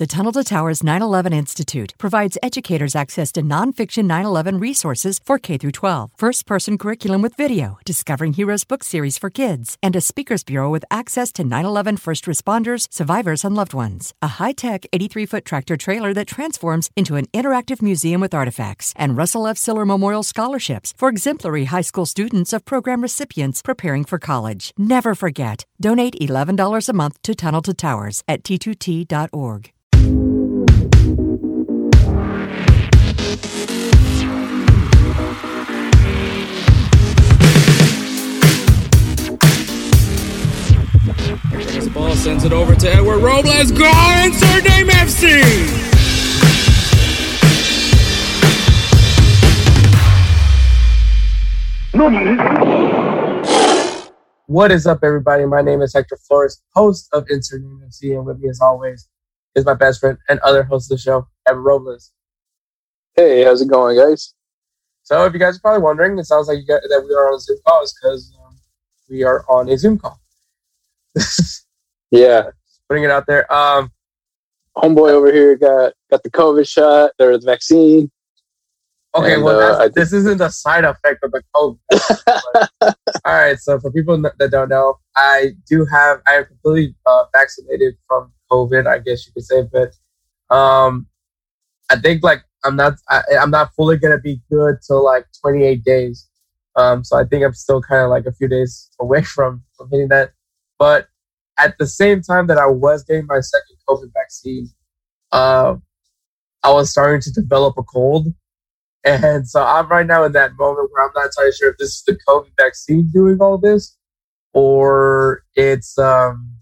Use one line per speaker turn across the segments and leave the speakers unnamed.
The Tunnel to Towers 9/11 Institute provides educators access to nonfiction 9/11 resources for K through 12, first-person curriculum with video, Discovering Heroes book series for kids, and a speakers bureau with access to 9/11 first responders, survivors, and loved ones. A high-tech 83-foot tractor trailer that transforms into an interactive museum with artifacts, and Russell F. Siller Memorial scholarships for exemplary high school students of program recipients preparing for college. Never forget. Donate $11 a month to Tunnel to Towers at t2t.org.
Takes the ball, sends it over to Edward Robles. Go insert name FC.
What is up, everybody? My name is Hector Flores, host of Insert Name FC, and with me, as always, is my best friend and other host of the show, Edward Robles.
Hey, how's it going, guys?
So, if you guys are probably wondering, it sounds like you got, that we are on a Zoom call is because um, we are on a Zoom call.
Yeah,
Putting it out there. Um,
homeboy over here got got the COVID shot or the vaccine.
okay,
And,
well,
uh,
this isn't a side effect of the COVID. But- all right, so for people that don't know, I do have I am completely uh, vaccinated from COVID, I guess you could say, but um, I think like I'm not I, I'm not fully gonna be good till like 28 days. Um, so I think I'm still kind of like a few days away from from hitting that. But at the same time that I was getting my second COVID vaccine, uh, I was starting to develop a cold. And so I'm right now in that moment where I'm not entirely sure if this is the COVID vaccine doing all this or it's um,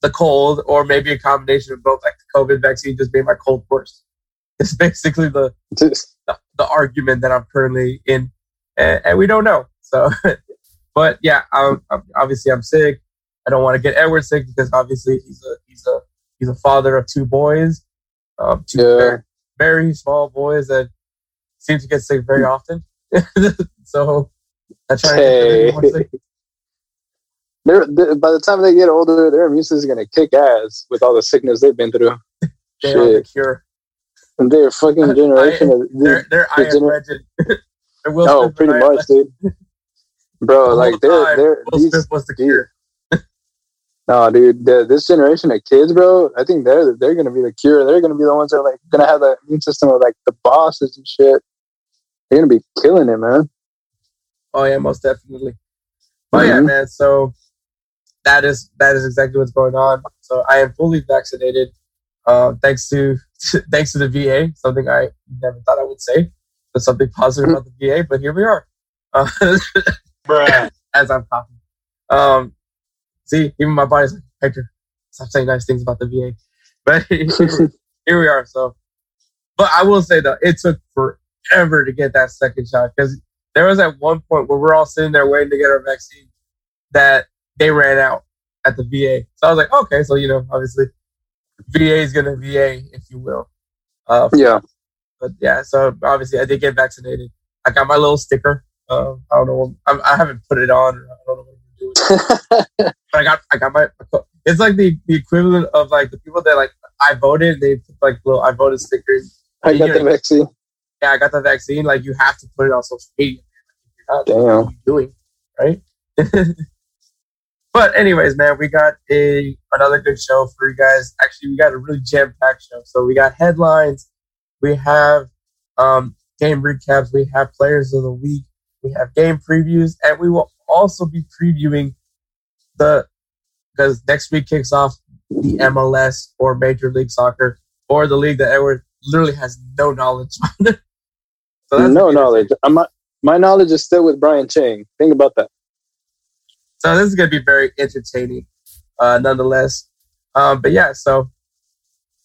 the cold or maybe a combination of both. Like the COVID vaccine just made my cold worse. It's basically the, the, the argument that I'm currently in. And, and we don't know. So, but yeah, um, obviously I'm sick. I don't want to get Edward sick because obviously he's a he's a he's a father of two boys, um, two
Yeah.
very, very small boys that seem to get sick very often. so I try to get sick.
They're, they by the time they get older, their immune system is gonna kick ass with all the sickness they've been through.
They are the cure.
and they're a fucking generation. of,
They're they're
the
I am
gener-
legend. They're Will
no,
Smith
pretty
I
much,
Legend.
dude. Bro,
The
like they're
time,
they're
Will
these,
Smith was the
these-
cure.
No, dude. The, this generation of kids, bro. I think they're they're gonna be the cure. They're gonna be the ones that are like gonna have the immune system of like the bosses and shit. They're gonna be killing it, man.
Oh yeah, most definitely. Oh yeah,
Mhm.
man. So that is that is exactly what's going on. So I am fully vaccinated, uh, thanks to thanks to the VA. Something I never thought I would say, but something positive about the VA. But here we are, uh, as I'm talking. Um, see, even my body's like Hector, stop saying nice things about the VA. But here we are. So, but I will say though, it took forever to get that second shot because there was at one point where we're all sitting there waiting to get our vaccine that they ran out at the VA. So I was like, okay, so you know, obviously, VA is gonna VA, if you will. Uh,
Yeah,
but yeah, so obviously I did get vaccinated. I got my little sticker. Uh, I don't know. I'm, I haven't put it on. But I got I got my. It's like the, the equivalent of like the people that like I voted. They put like little I voted stickers.
I got the vaccine.
Yeah, I got the vaccine. Like you have to put it on social media. Not,
Damn.
what are you doing right? but anyways, man, we got a another good show for you guys. Actually, we got a really jam packed show. So we got headlines. we have um, game recaps, we have players of the week, we have game previews, and we will also be previewing the because next week kicks off the MLS or Major League Soccer or the league that Edward literally has no knowledge on.
so no knowledge. I'm not, my knowledge is still with Brian Chang. Think about that.
So this is going to be very entertaining, uh, nonetheless. Um, but yeah, so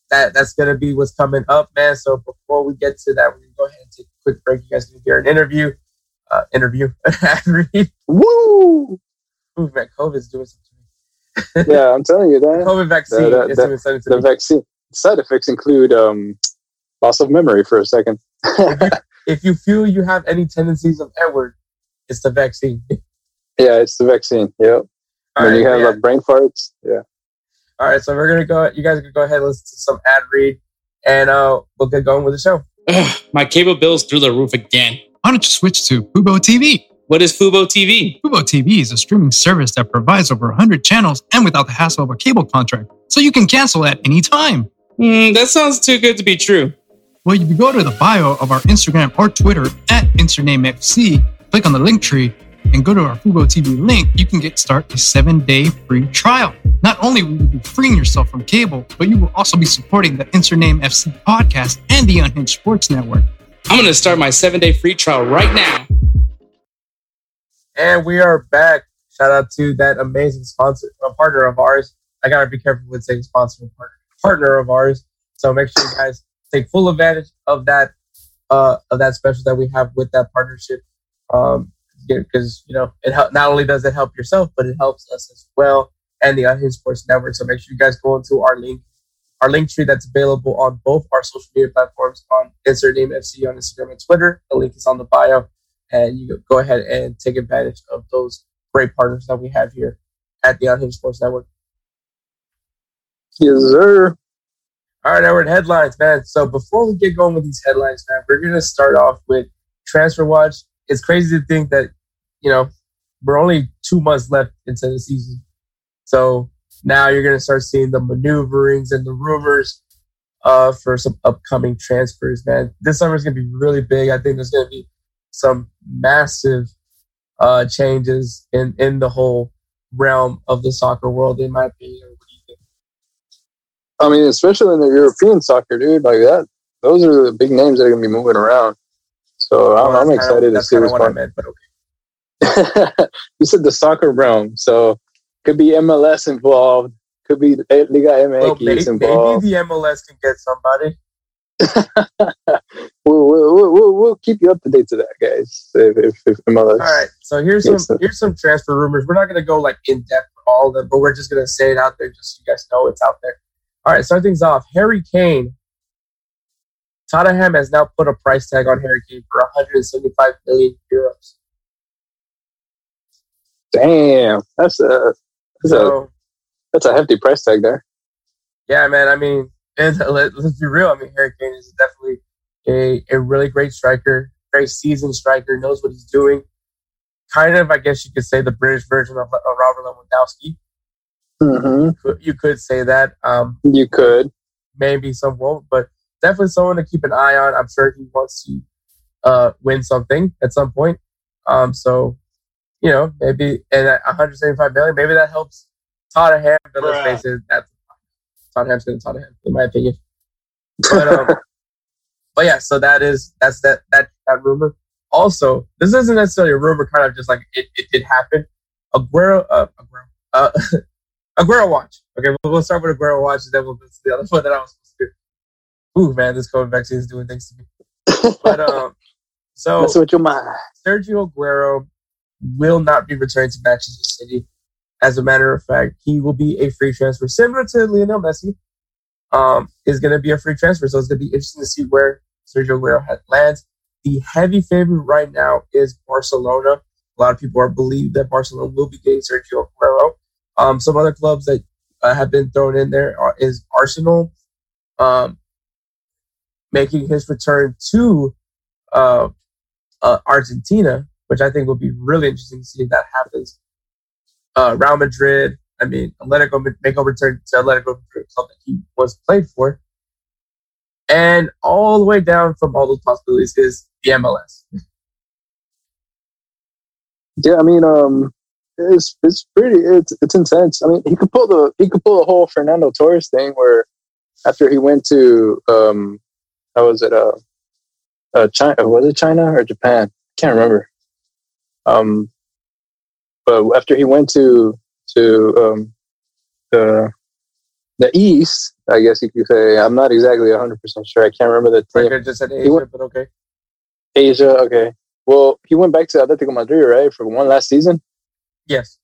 that that's going to be what's coming up, man. So before we get to that, we're going to go ahead and take a quick break. You guys can hear an interview. Uh, interview.
Woo!
Ooh, man, COVID's doing
something. yeah, I'm telling you that.
COVID vaccine
the, the,
is doing
the, the vaccine side effects include um, loss of memory for a second.
if, you, if you feel you have any tendencies of Edward, it's the vaccine.
Yeah, it's the vaccine. Yep. All when right, you have yeah. like brain farts. Yeah.
All right, so we're gonna go. You guys can go ahead and listen to some ad read, and uh, we'll get going with the show.
Ugh, my cable bill's through the roof again.
Why don't you switch to Fubo TV?
What is Fubo TV?
Fubo TV is a streaming service that provides over 100 channels and without the hassle of a cable contract, so you can cancel at any time.
Mm, that sounds too good to be true.
Well, if you go to the bio of our Instagram or Twitter at InsertNameFC, click on the link tree, and go to our Fubo TV link, you can get start a seven day free trial. Not only will you be freeing yourself from cable, but you will also be supporting the Insert Name FC podcast and the Unhinged Sports Network.
I'm going to start my seven day free trial right now.
And we are back. Shout out to that amazing sponsor, a partner of ours. I got to be careful with saying sponsor and partner, partner of ours. So make sure you guys take full advantage of that, uh, of that special that we have with that partnership. Um, because you know it help, not only does it help yourself, but it helps us as well and the Unhinged Sports Network. So make sure you guys go into our link, our link tree that's available on both our social media platforms on Insert Name FC on Instagram and Twitter. The link is on the bio, and you go ahead and take advantage of those great partners that we have here at the Unhinged Sports Network.
Yes, sir.
All right, Edward, headlines, man. So before we get going with these headlines, man, we're going to start off with Transfer Watch. It's crazy to think that you know, we're only two months left into the season. So now you're going to start seeing the maneuverings and the rumors uh, for some upcoming transfers, man. This summer is going to be really big. I think there's going to be some massive uh, changes in, in the whole realm of the soccer world, in my opinion.
I mean, especially in the European soccer, dude, like that. Those are the big names that are going to be moving around. So well, I'm, I'm excited to see what's going. Meant, but okay. you said the soccer realm, so could be MLS involved, could be Liga MX well, maybe, involved.
Maybe the MLS can get somebody.
we'll, we'll, we'll, we'll, keep you up to date to that, guys. If, if, if MLS.
All right. So here's some here's some transfer rumors. We're not going to go like in depth for all of them, but we're just going to say it out there, just so you guys know it's out there. All right. Start things off. Harry Kane. Tottenham has now put a price tag on Harry Kane for 175 million euros.
Damn, that's a that's so, a that's a hefty price tag there.
Yeah, man. I mean, and let, us be real. I mean, Harry Kane is definitely a, a really great striker, very seasoned striker, knows what he's doing. Kind of, I guess you could say the British version of, of Robert Lewandowski.
Mm-hmm.
You, could, you, could, say that. Um,
you could.
Maybe some won't, but definitely someone to keep an eye on. I'm sure he wants to uh, win something at some point. Um, so you know, maybe and at 175 million, maybe that helps Tottenham. But let's face it, that's Tottenham's going to Tottenham, in my opinion. But um, but yeah, so that is that's that that that rumor. Also, this isn't necessarily a rumor, kind of just like it, it did happen. Aguero, uh, Aguero, uh, Aguero watch. Okay, we'll, we'll start with Aguero watch, and then we'll go to the other one that I was supposed to do. Ooh, man, this COVID vaccine is doing things to me. But um, so
that's what your mind.
Sergio Aguero will not be returning to Manchester City. As a matter of fact, he will be a free transfer, similar to Lionel Messi. Um, is going to be a free transfer, so it's going to be interesting to see where Sergio Aguero lands. The heavy favorite right now is Barcelona. A lot of people are believe that Barcelona will be getting Sergio Aguero. Um, some other clubs that uh, have been thrown in there are, is Arsenal, um, making his return to uh, uh, Argentina which I think will be really interesting to see if that happens. Uh, Real Madrid, I mean, Atletico make a return to Atletico Madrid club that he was played for. And all the way down from all those possibilities is the MLS.
Yeah, I mean, um, it's it's pretty it's it's intense. I mean, he could pull the he could pull the whole Fernando Torres thing where after he went to um, how was it uh, uh China was it China or Japan? I Can't remember. Um, but after he went to to um, the the East, I guess you could say. I'm not exactly 100 percent sure. I can't remember the
team. Like I just said Asia, went, but okay.
Asia, okay. Well, he went back to Atletico Madrid, right, for one last season.
Yes.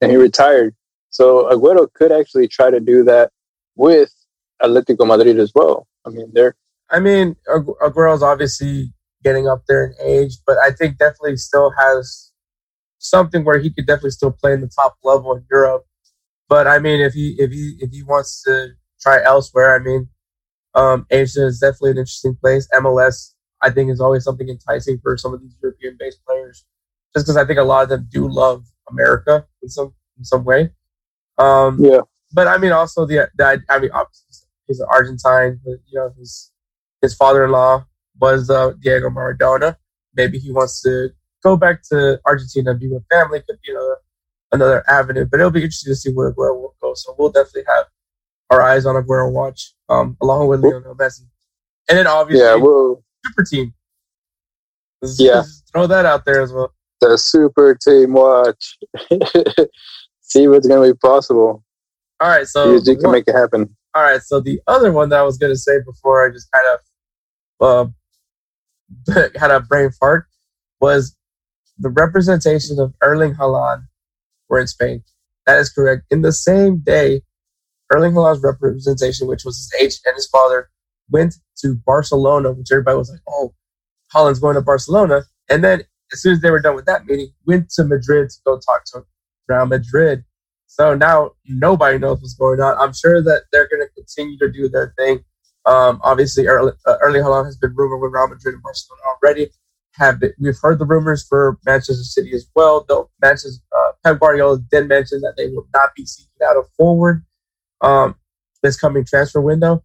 And he retired. So Aguero could actually try to do that with Atletico Madrid as well. I mean, they're.
I mean, Aguero's obviously getting up there in age, but I think definitely still has something where he could definitely still play in the top level in Europe. But I mean, if he if he if he wants to try elsewhere, I mean, um, Asia is definitely an interesting place. MLS, I think, is always something enticing for some of these European-based players, just because I think a lot of them do love America in some in some way. Um,
yeah.
But I mean, also the, the I mean, obviously he's an Argentine. But, you know, his his father-in-law was uh, Diego Maradona. Maybe he wants to go back to Argentina and be with family. Could be another another avenue. But it'll be interesting to see where Aguero will go. So we'll definitely have our eyes on Aguero watch, um, along with Lionel Messi, and then obviously yeah, we'll, super team.
yeah,
throw that out there as well
the super team watch. See what's going to be possible.
All right, so
you can make it happen.
All right, so the other one that I was going to say before I just kind of uh, had a brain fart was the representation of Erling Haaland were in Spain. That is correct. In the same day, Erling Haaland's representation, which was his agent and his father, went to Barcelona, which everybody was like, "Oh, Haaland's going to Barcelona." And then as soon as they were done with that meeting, went to Madrid to go talk to Real Madrid. So now nobody knows what's going on. I'm sure that they're going to continue to do their thing. Um, obviously, early, uh, Haaland has been rumored with Real Madrid and Barcelona already. Have been, we've heard the rumors for Manchester City as well. Though Manchester uh, Pep Guardiola did mention that they will not be seeking out a forward um, this coming transfer window.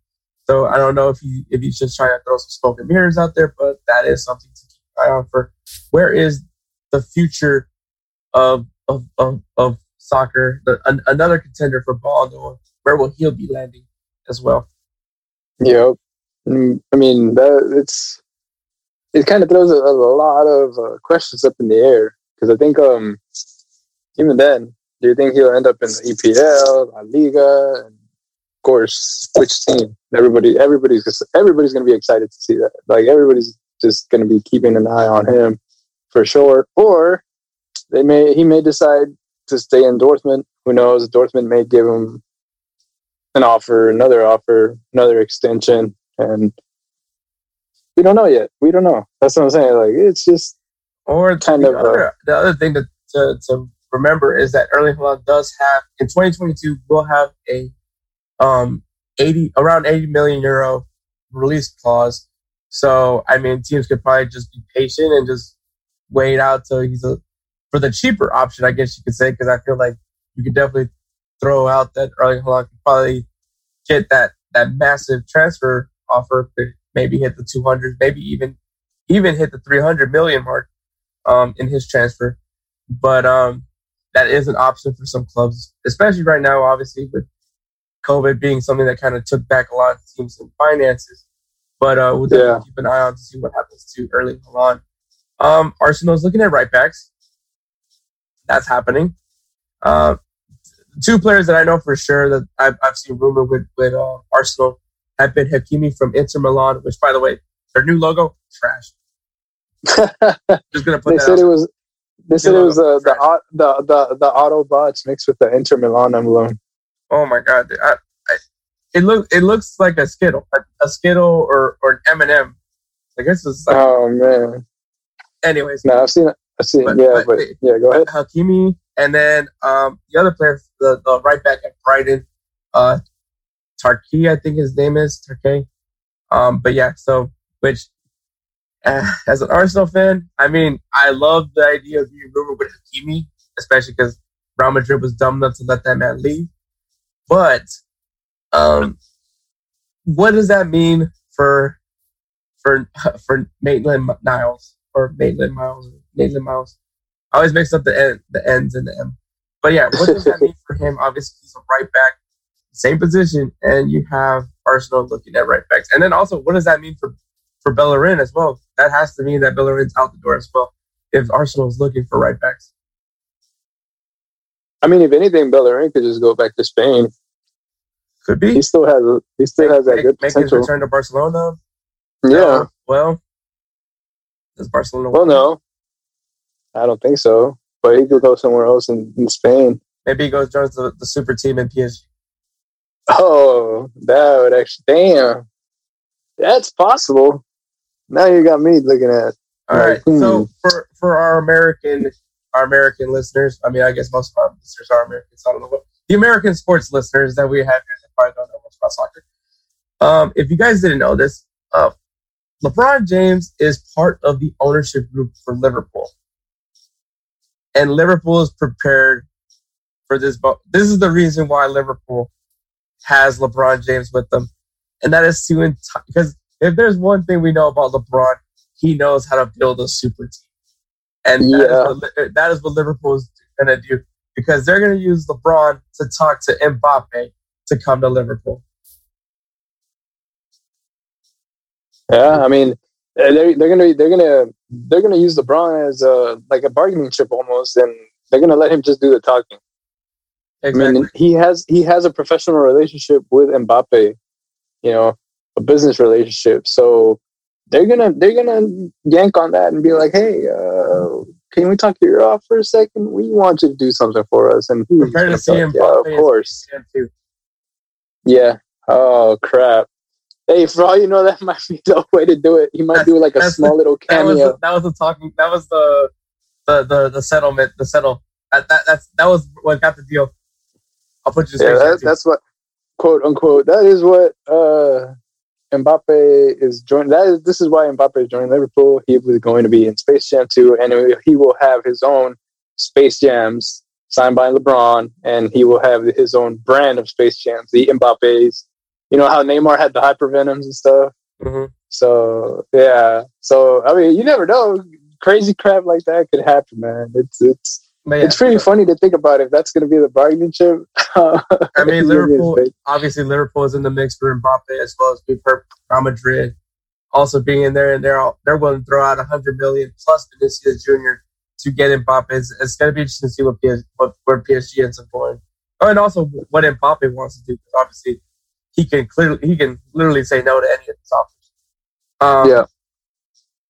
So I don't know if he if he's just trying to throw some smoke and mirrors out there, but that is something to keep an eye on for where is the future of of of, of soccer? The, an, another contender for d'Or. Where will he be landing as well?
Yep. Mm, I mean, that, it's it kind of throws a, a lot of uh, questions up in the air because I think um even then, do you think he'll end up in the EPL, La Liga, and of course, which team? Everybody, everybody's everybody's going to be excited to see that. Like everybody's just going to be keeping an eye on him for sure. Or they may he may decide to stay in Dortmund. Who knows? Dortmund may give him an offer, another offer, another extension, and we don't know yet. We don't know. That's what I'm saying. Like it's just
or kind of other, uh, the other thing to, to, to remember is that Erling Haaland does have in 2022 will have a um 80 around 80 million euro release clause. So I mean, teams could probably just be patient and just wait out till he's a for the cheaper option, I guess you could say, because I feel like you could definitely throw out that Erling Haaland could probably get that that massive transfer offer, maybe hit the 200, maybe even even hit the 300 million mark um, in his transfer. But um, that is an option for some clubs, especially right now, obviously with COVID being something that kind of took back a lot of teams and finances. But uh, we'll definitely yeah. keep an eye on to see what happens to Erling Haaland. Um, Arsenal's looking at right backs. That's happening. Uh, two players that I know for sure that I've, I've seen rumored with, with uh, Arsenal have been Hakimi from Inter Milan, which, by the way, their new logo, trash.
Just gonna put they said out. it was. They said it was uh, the, the the the Autobots mixed with the Inter Milan emblem.
Oh my god! I, I, it look it looks like a Skittle, a, a Skittle or or an M and m I guess it's like,
oh man,
anyways.
No, I've seen it. I've seen but, it. Yeah, but, but, yeah, go ahead.
Hakimi, and then um, the other player, the, the right back at Brighton, uh, I think his name is Tarkey. Um, but yeah, so which uh, as an Arsenal fan, I mean, I love the idea of being rumored with Hakimi, especially because Real Madrid was dumb enough to let that man leave. But um, what does that mean for for for Maitland Niles or Maitland Miles Maitland Miles. I always mix up the end, the ends and the M. But yeah, what does that mean for him? Obviously, he's a right back, same position, and you have Arsenal looking at right backs. And then also, what does that mean for for Bellerin as well? That has to mean that Bellerin's out the door as well. If Arsenal is looking for right backs.
I mean, if anything, Bellerin could just go back to Spain.
Could be.
He still has. He still make, has that
make,
good
make
potential.
his return to Barcelona.
Yeah.
Uh, well, does Barcelona?
Well, no, I don't think so. But he could go somewhere else in, in Spain.
Maybe he goes joins the, the super team in PSG.
Oh, that would actually damn. That's possible. Now you got me looking at.
All like, right. Hmm. So for for our American our American listeners, I mean, I guess most of our listeners are Americans. I don't know what the American sports listeners that we have here that probably don't know much about soccer. Um, if you guys didn't know this, uh, LeBron James is part of the ownership group for Liverpool, and Liverpool is prepared for this. But this is the reason why Liverpool has LeBron James with them, and that is to enti- because if there's one thing we know about LeBron, he knows how to build a super team, and yeah. that, is what, eh, that is what Liverpool is going to do because they're going to use LeBron to talk to Mbappe to come to Liverpool.
Yeah, I mean, they're they're gonna they're gonna they're gonna use LeBron as a like a bargaining chip almost, and they're gonna let him just do the talking. Exactly. I mean, he has he has a professional relationship with Mbappe, you know, a business relationship. So they're gonna they're gonna yank on that and be like, hey, uh, can we talk your off for a second? We want you to do something for us. And
he's to see him.
Yeah, of course. Yeah. Oh crap. Hey, for all you know, that might be the way to do it. He might that's, do like a small the, little cameo.
That was, the, that was the talking. That was the the the, the settlement. The settle. That, that that's that was what got the deal. I'll put you.
Yeah, that, that's what quote unquote. That is what uh Mbappe is joining. That is this is why Mbappe is joining Liverpool. He was going to be in Space Jam 2, and he will have his own Space Jams signed by LeBron, and he will have his own brand of Space Jams, the Mbappes. You know how Neymar had the hypervenoms and stuff. Mm-hmm. So yeah, so I mean, you never know. Crazy crap like that could happen, man. It's it's yeah, it's pretty funny to think about if that's going to be the bargaining chip.
I mean, Liverpool, obviously, Liverpool is in the mix for Mbappe as well as we've Real Madrid also being in there, and they're all, they're willing to throw out 100 million plus Vinicius Jr. to get Mbappe. It's, it's going to be interesting to see what, PS, what where PSG ends up going. Oh, and also what Mbappe wants to do because obviously he can clearly he can literally say no to any of these offers. Um, yeah,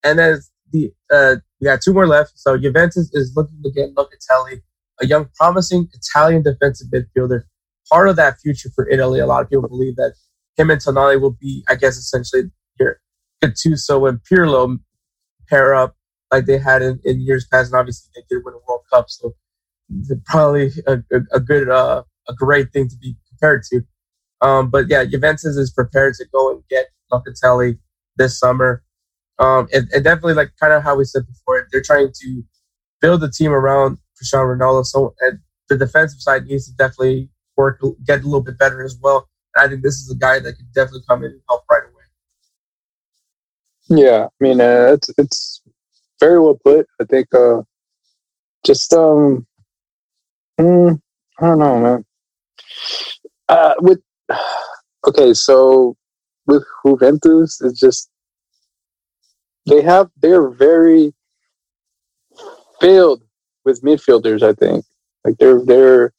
and then the uh, we got two more left. So Juventus is looking to get Locatelli, a young, promising Italian defensive midfielder, part of that future for Italy. A lot of people believe that him and Tonali will be, I guess, essentially your Gattuso and Pirlo pair up like they had in, in years past. And obviously, they did win a World Cup, so probably a, a, a good, uh, a great thing to be compared to. Um, but yeah, Juventus is prepared to go and get Locatelli this summer. Um, and, and definitely like kind of how we said before, they're trying to build the team around Cristiano Ronaldo. So and the defensive side needs to definitely work, get a little bit better as well. And I think this is a guy that can definitely come in and help right
away. Yeah, I mean, uh, it's it's very well put. I think uh, just um, mm, I don't know, man. Uh, with okay, so with Juventus, it's just they have they're very filled with midfielders. I think like they're they're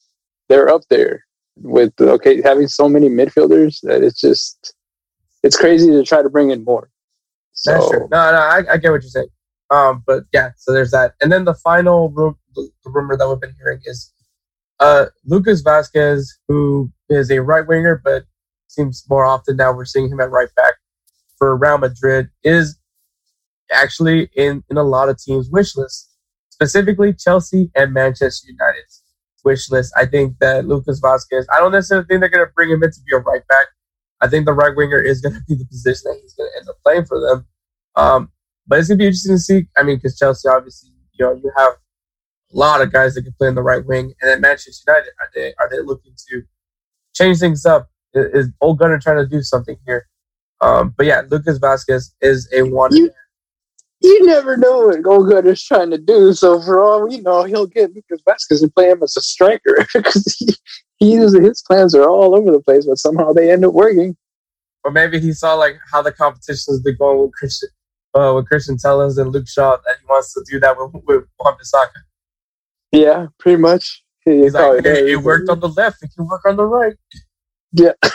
they're up there with okay having so many midfielders that it's just it's crazy to try to bring in more.
So, That's true. No, no, I, I, get what you're saying. Um, but yeah, so there's that. And then the final room, the rumor that we've been hearing is uh, Lucas Vázquez, who is a right winger, but seems more often now we're seeing him at right back for Real Madrid, is actually in, in a lot of teams' wish lists, specifically Chelsea and Manchester United's wish list. I think that Lucas Vázquez, I don't necessarily think they're going to bring him in to be a right back. I think the right winger is going to be the position that he's going to end up playing for them. Um, but it's going to be interesting to see. I mean, because Chelsea, obviously, you know, you have a lot of guys that can play in the right wing. And then Manchester United, are they, are they looking to change things up? Is Ole Gunnar trying to do something here? Um, but yeah, Lucas Vázquez is a one.
You, you never know what Olgun is trying to do. So for all we know, he'll get Lucas Vázquez and play him as a striker because he, he his plans are all over the place, but somehow they end up working.
Or maybe he saw like how the competition has been going with Christian, uh, with Christian Tellez and Luke Shaw, that he wants to do that with with Wan-Bissaka.
Yeah, pretty much.
He's like, hey, it worked on the left. It can work on the right.
Yeah.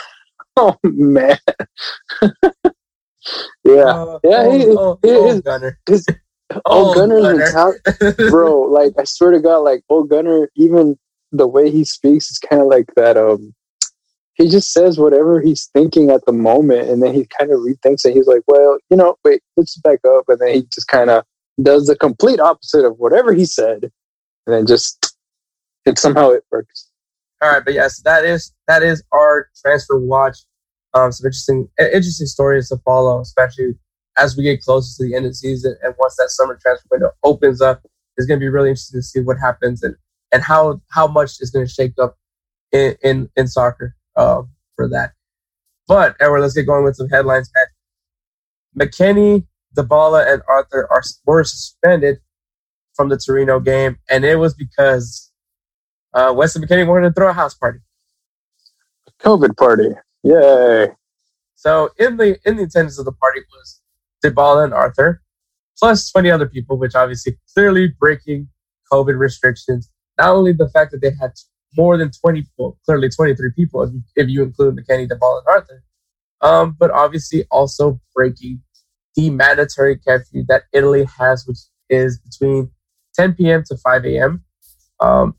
Oh man. yeah, uh, yeah. Oh, he, oh, he, oh, his, Gunner. His, oh, Gunner's Gunner. bro. Like I swear to God, like old Gunner, even the way he speaks is kind of like that. Um, he just says whatever he's thinking at the moment, and then he kind of rethinks it. He's like, well, you know, wait, let's back up, and then he just kind of does the complete opposite of whatever he said, and then just it somehow it works.
All right, but yes, that is that is our transfer watch. Um, some interesting interesting stories to follow, especially as we get closer to the end of the season and once that summer transfer window opens up. It's going to be really interesting to see what happens and and how how much is going to shake up in in, in soccer uh, for that. But Edward, let's get going with some headlines. Man. McKennie, Dybala, and Arthur are were suspended from the Torino game, and it was because uh, Weston McKennie wanted to throw a house party.
COVID party. Yay.
So in the in the attendance of the party was Dybala and Arthur, plus 20 other people, which obviously clearly breaking COVID restrictions. Not only the fact that they had more than 20, well, clearly 23 people, if you, if you include McKennie, Dybala, and Arthur, um, but obviously also breaking the mandatory curfew that Italy has, which is between 10 p.m. to 5 a.m. Um,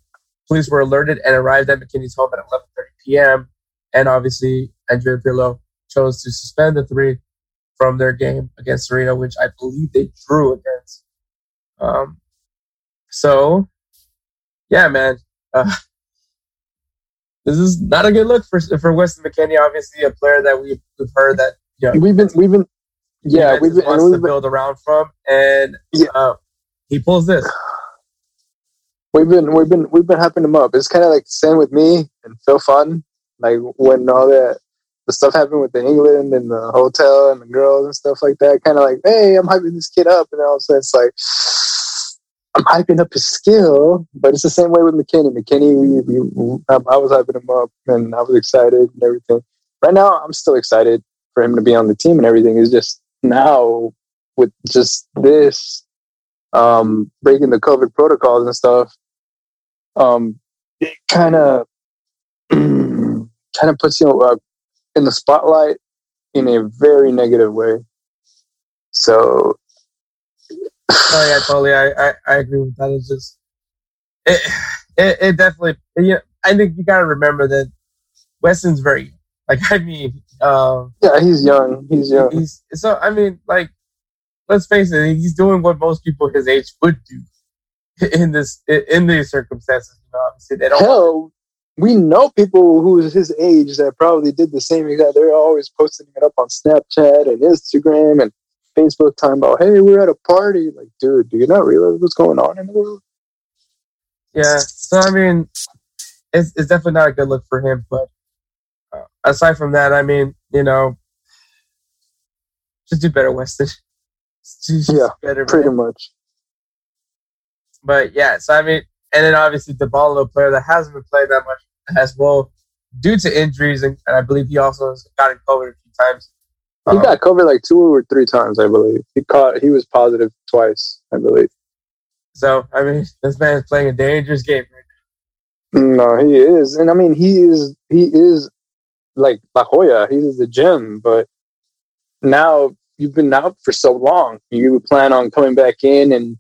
police were alerted and arrived at McKennie's home at 11:30 p.m. And obviously, Andrea Pirlo chose to suspend the three from their game against Torino, which I believe they drew against. Um, so, yeah, man, uh, this is not a good look for for Weston McKennie. Obviously, a player that we've, we've heard that you know,
we've been we've been yeah we've been
wants
we've
to build around from, and yeah. uh, he pulls this.
We've been we've been we've been hyping him up. It's kind of like same with me and Phil Foden. Like when all that the stuff happened with the England and the hotel and the girls and stuff like that, kind of like, hey, I'm hyping this kid up, and all of a sudden it's like. I'm hyping up his skill, but it's the same way with McKennie. McKennie, we, we, um, I was hyping him up, and I was excited and everything. Right now, I'm still excited for him to be on the team and everything. Is just now with just this um, breaking the COVID protocols and stuff. Um, it kind of kind of puts you uh, in the spotlight in a very negative way. So,
oh yeah, totally. I, I, I agree with that. It's just it it, it definitely. Yeah, I think you gotta remember that Weston's very like. I mean, uh,
yeah, he's young. He's young.
He's so. I mean, like, let's face it. He's doing what most people his age would do in this in these circumstances. You know, obviously they don't.
Hell, we know people who's his age that probably did the same exact. They're always posting it up on Snapchat and Instagram and Facebook, talking about, "Hey, we're at a party." Like, dude, do you not realize what's going on in the world?
Yeah. So I mean, it's it's definitely not a good look for him. But uh, aside from that, I mean, you know, just do better, Weston.
Yeah, better, pretty much.
But yeah, so I mean, and then obviously the a player that hasn't been playing that much as well due to injuries, and, and I believe he also has gotten COVID a few times.
He um, got COVID like two or three times, I believe. He caught. He was positive twice, I believe.
So I mean, this man is playing a dangerous game right.
No, he is, and I mean, he is. He is like La Joya. He's the gym, but now you've been out for so long. You plan on coming back in and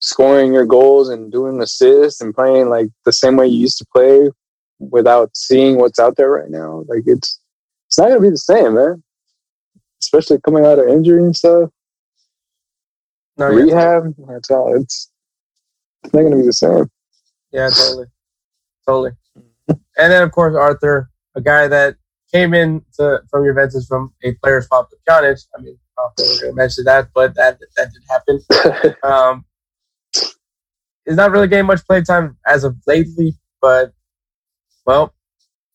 scoring your goals and doing assists and playing like the same way you used to play without seeing what's out there right now. Like it's it's not gonna be the same, man. Especially coming out of injury and stuff. No, Rehab, yeah. that's all. It's it's not gonna be the same.
Yeah, totally, totally. and then of course Arthur, a guy that came in to, from Juventus from a player swap with Pjanic. I mean, Think we're going to mention that, but that that did happen. um, is not really getting much playtime as of lately, but well,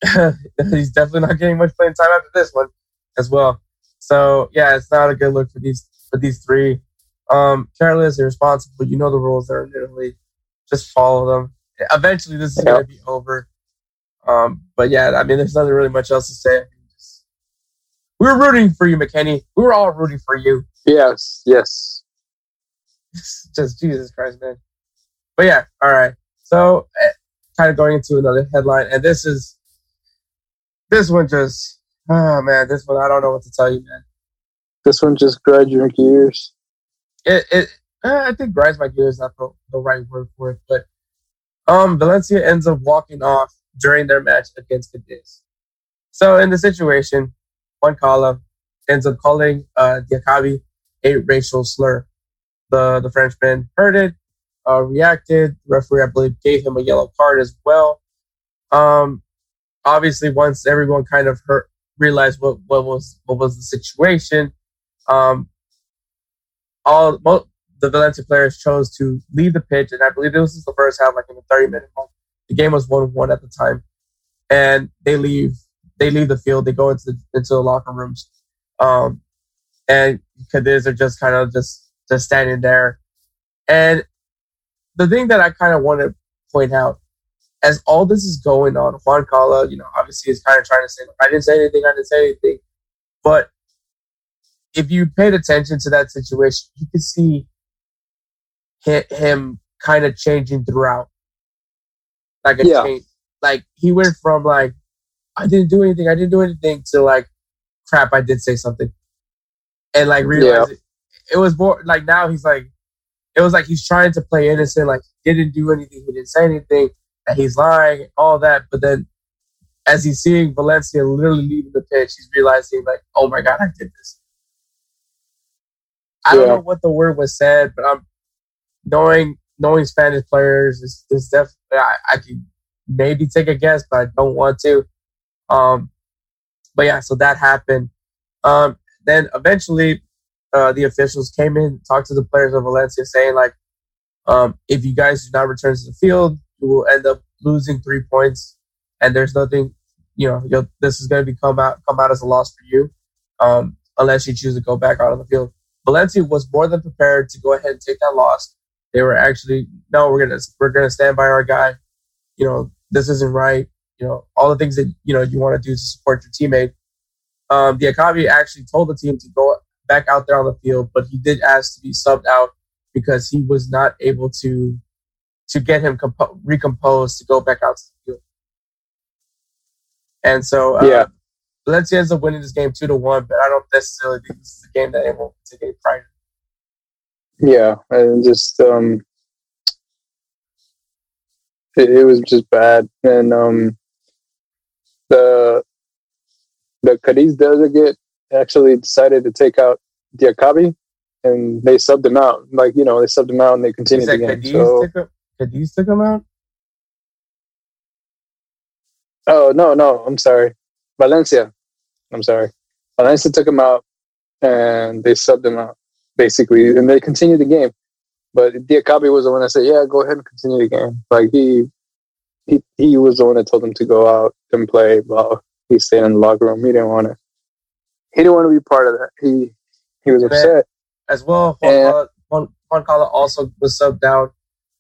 he's definitely not getting much playing time after this one as well. So yeah, it's not a good look for these for these three. Um, careless, irresponsible. You know the rules there in Italy. Just follow them. Eventually, this is yep. going to be over. Um, but yeah, I mean, there's nothing really much else to say. We were rooting for you, McKennie. We were all rooting for you.
Yes, yes.
Just Jesus Christ, man. But yeah, all right. So, uh, kind of going into another headline, and this is this one just oh man, this one I don't know what to tell you, man.
This one just grinds your gears.
It it uh, I think grinds my gears not the, the right word for it, but um, Valencia ends up walking off during their match against Cadiz. So in the situation, Juan Cala ends up calling uh, Diakhaby a racial slur. The the Frenchman heard it, uh, reacted. The referee, I believe, gave him a yellow card as well. Um, obviously, once everyone kind of heard, realized what, what was what was the situation, um, all most, the Valencia players chose to leave the pitch, and I believe this was the first half, like in the 30 minute mark. The game was one one at the time, and they leave they leave the field. They go into the, into the locker rooms, um, and Cadiz are just kind of just just standing there. And the thing that I kind of want to point out, as all this is going on, Juan Cala, you know, obviously is kind of trying to say, I didn't say anything, I didn't say anything. But if you paid attention to that situation, you could see him kind of changing throughout. Like a yeah. change. Like he went from like, I didn't do anything, I didn't do anything to like, crap, I did say something. And like realize yeah. it, it was more like now he's like, it was like he's trying to play innocent, like he didn't do anything, he didn't say anything, that he's lying, all that. But then as he's seeing Valencia literally leaving the pitch, he's realizing like, oh my god, I did this. I yeah. don't know what the word was said, but I'm knowing knowing Spanish players is, is definitely I, I can maybe take a guess, but I don't want to. Um, but yeah, so that happened. Um, then eventually, uh, the officials came in, talked to the players of Valencia, saying like, um, if you guys do not return to the field, you will end up losing three points, and there's nothing, you know, this is going to become out come out as a loss for you, um, unless you choose to go back out on the field. Valencia was more than prepared to go ahead and take that loss. They were actually no, we're gonna we're gonna stand by our guy. You know, this isn't right. You know, all the things that you know you want to do to support your teammate. Um, Diakhaby actually told the team to go back out there on the field, but he did ask to be subbed out because he was not able to to get him compo- recomposed to go back out to the field. And so, uh, yeah, Valencia ends up winning this game two to one, but I don't necessarily think this is a game that they will take pride
yeah, and just um, it, it, was just bad. And um, the the Cadiz delegate actually decided to take out Diakhaby, and they subbed him out. Like you know, they subbed him out and they continued the game. Cadiz, so,
took him, Cadiz took him out.
Oh no, no, I'm sorry, Valencia. I'm sorry, Valencia took him out, and they subbed him out basically, and they continued the game. But Diakhaby was the one that said, "Yeah, go ahead and continue the game." Like he, he, he was the one that told him to go out and play. While he stayed in the locker room, he didn't want to. He didn't want to be part of that. He, he was upset
as well. Juan, Juan, Cala also was subbed out.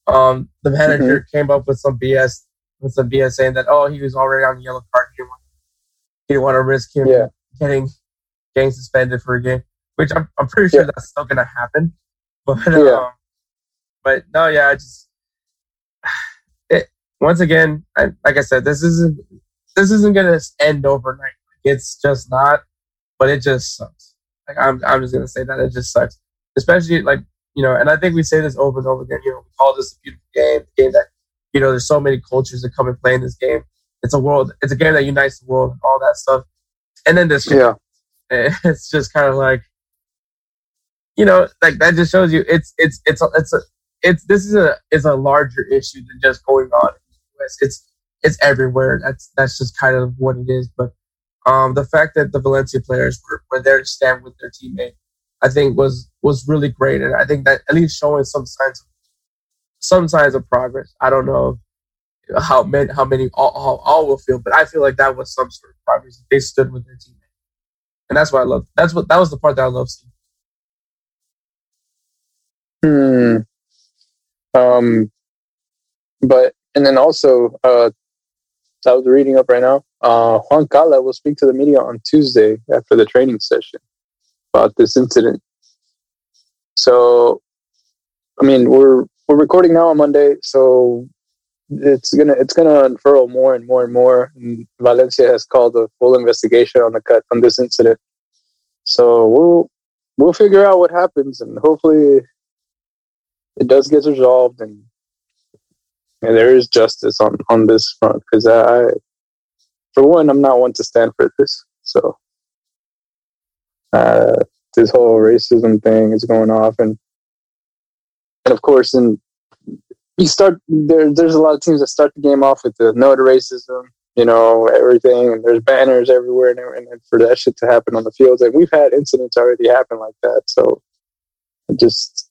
Um, the manager mm-hmm. came up with some BS, with some BS saying that oh he was already on the yellow card. He didn't want, he didn't want to risk him yeah. getting getting suspended for a game which I'm, I'm pretty sure yeah. that's still gonna happen. But yeah. Um, but no, yeah, I just once again, I, like I said, this isn't this isn't gonna end overnight. It's just not, but it just sucks. Like I'm I'm just gonna say that it just sucks, especially like you know, and I think we say this over and over again. You know, we call this a beautiful game, a game that you know, there's so many cultures that come and play in this game. It's a world, it's a game that unites the world and all that stuff. And then this, yeah, it's just kind of like you know, like that just shows you it's it's it's a, it's a, it's this is a is a larger issue than just going on US. It's it's everywhere. That's that's just kind of what it is. But um, the fact that the Valencia players were, were there to stand with their teammate, I think was was really great, and I think that at least showing some signs, of, some signs of progress. I don't know how many how many all, all, all will feel, but I feel like that was some sort of progress. They stood with their teammate. and that's what I love. That's what that was the part that I love seeing.
Hmm. Um. But and then also, uh, I was reading up right now. Uh, Juan Cala will speak to the media on Tuesday after the training session about this incident. So, I mean, we're we're recording now on Monday, so it's gonna it's gonna unfurl more and more and more. And Valencia has called a full investigation on the cut on this incident. So we'll we'll figure out what happens, and hopefully it does get resolved, and, and there is justice on on this front. Because I, for one, I'm not one to stand for this. So uh, this whole racism thing is going off, and and of course, and you start there. There's a lot of teams that start the game off with the no to racism, you know, everything, and there's banners everywhere, and, and for that shit to happen on the fields, and we've had incidents already happen like that. So, just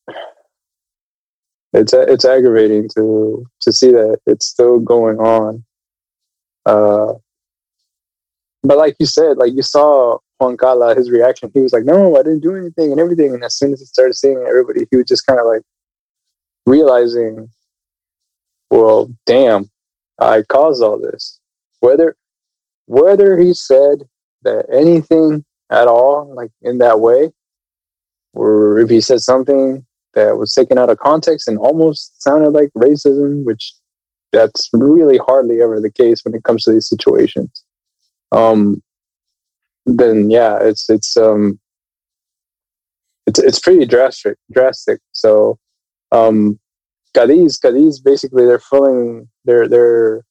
it's it's aggravating to to see that it's still going on. Uh, but like you said, like you saw Juan Cala, his reaction, he was like, "No, I didn't do anything," and everything. And as soon as he started seeing everybody, he was just kind of like realizing well, damn, I caused all this. Whether whether he said that anything at all, like in that way, or if he said something that was taken out of context and almost sounded like racism, which that's really hardly ever the case when it comes to these situations. Um, then yeah, it's it's um, it's it's pretty drastic, drastic. So, um, Cadiz, Cadiz, basically they're filling, they're they're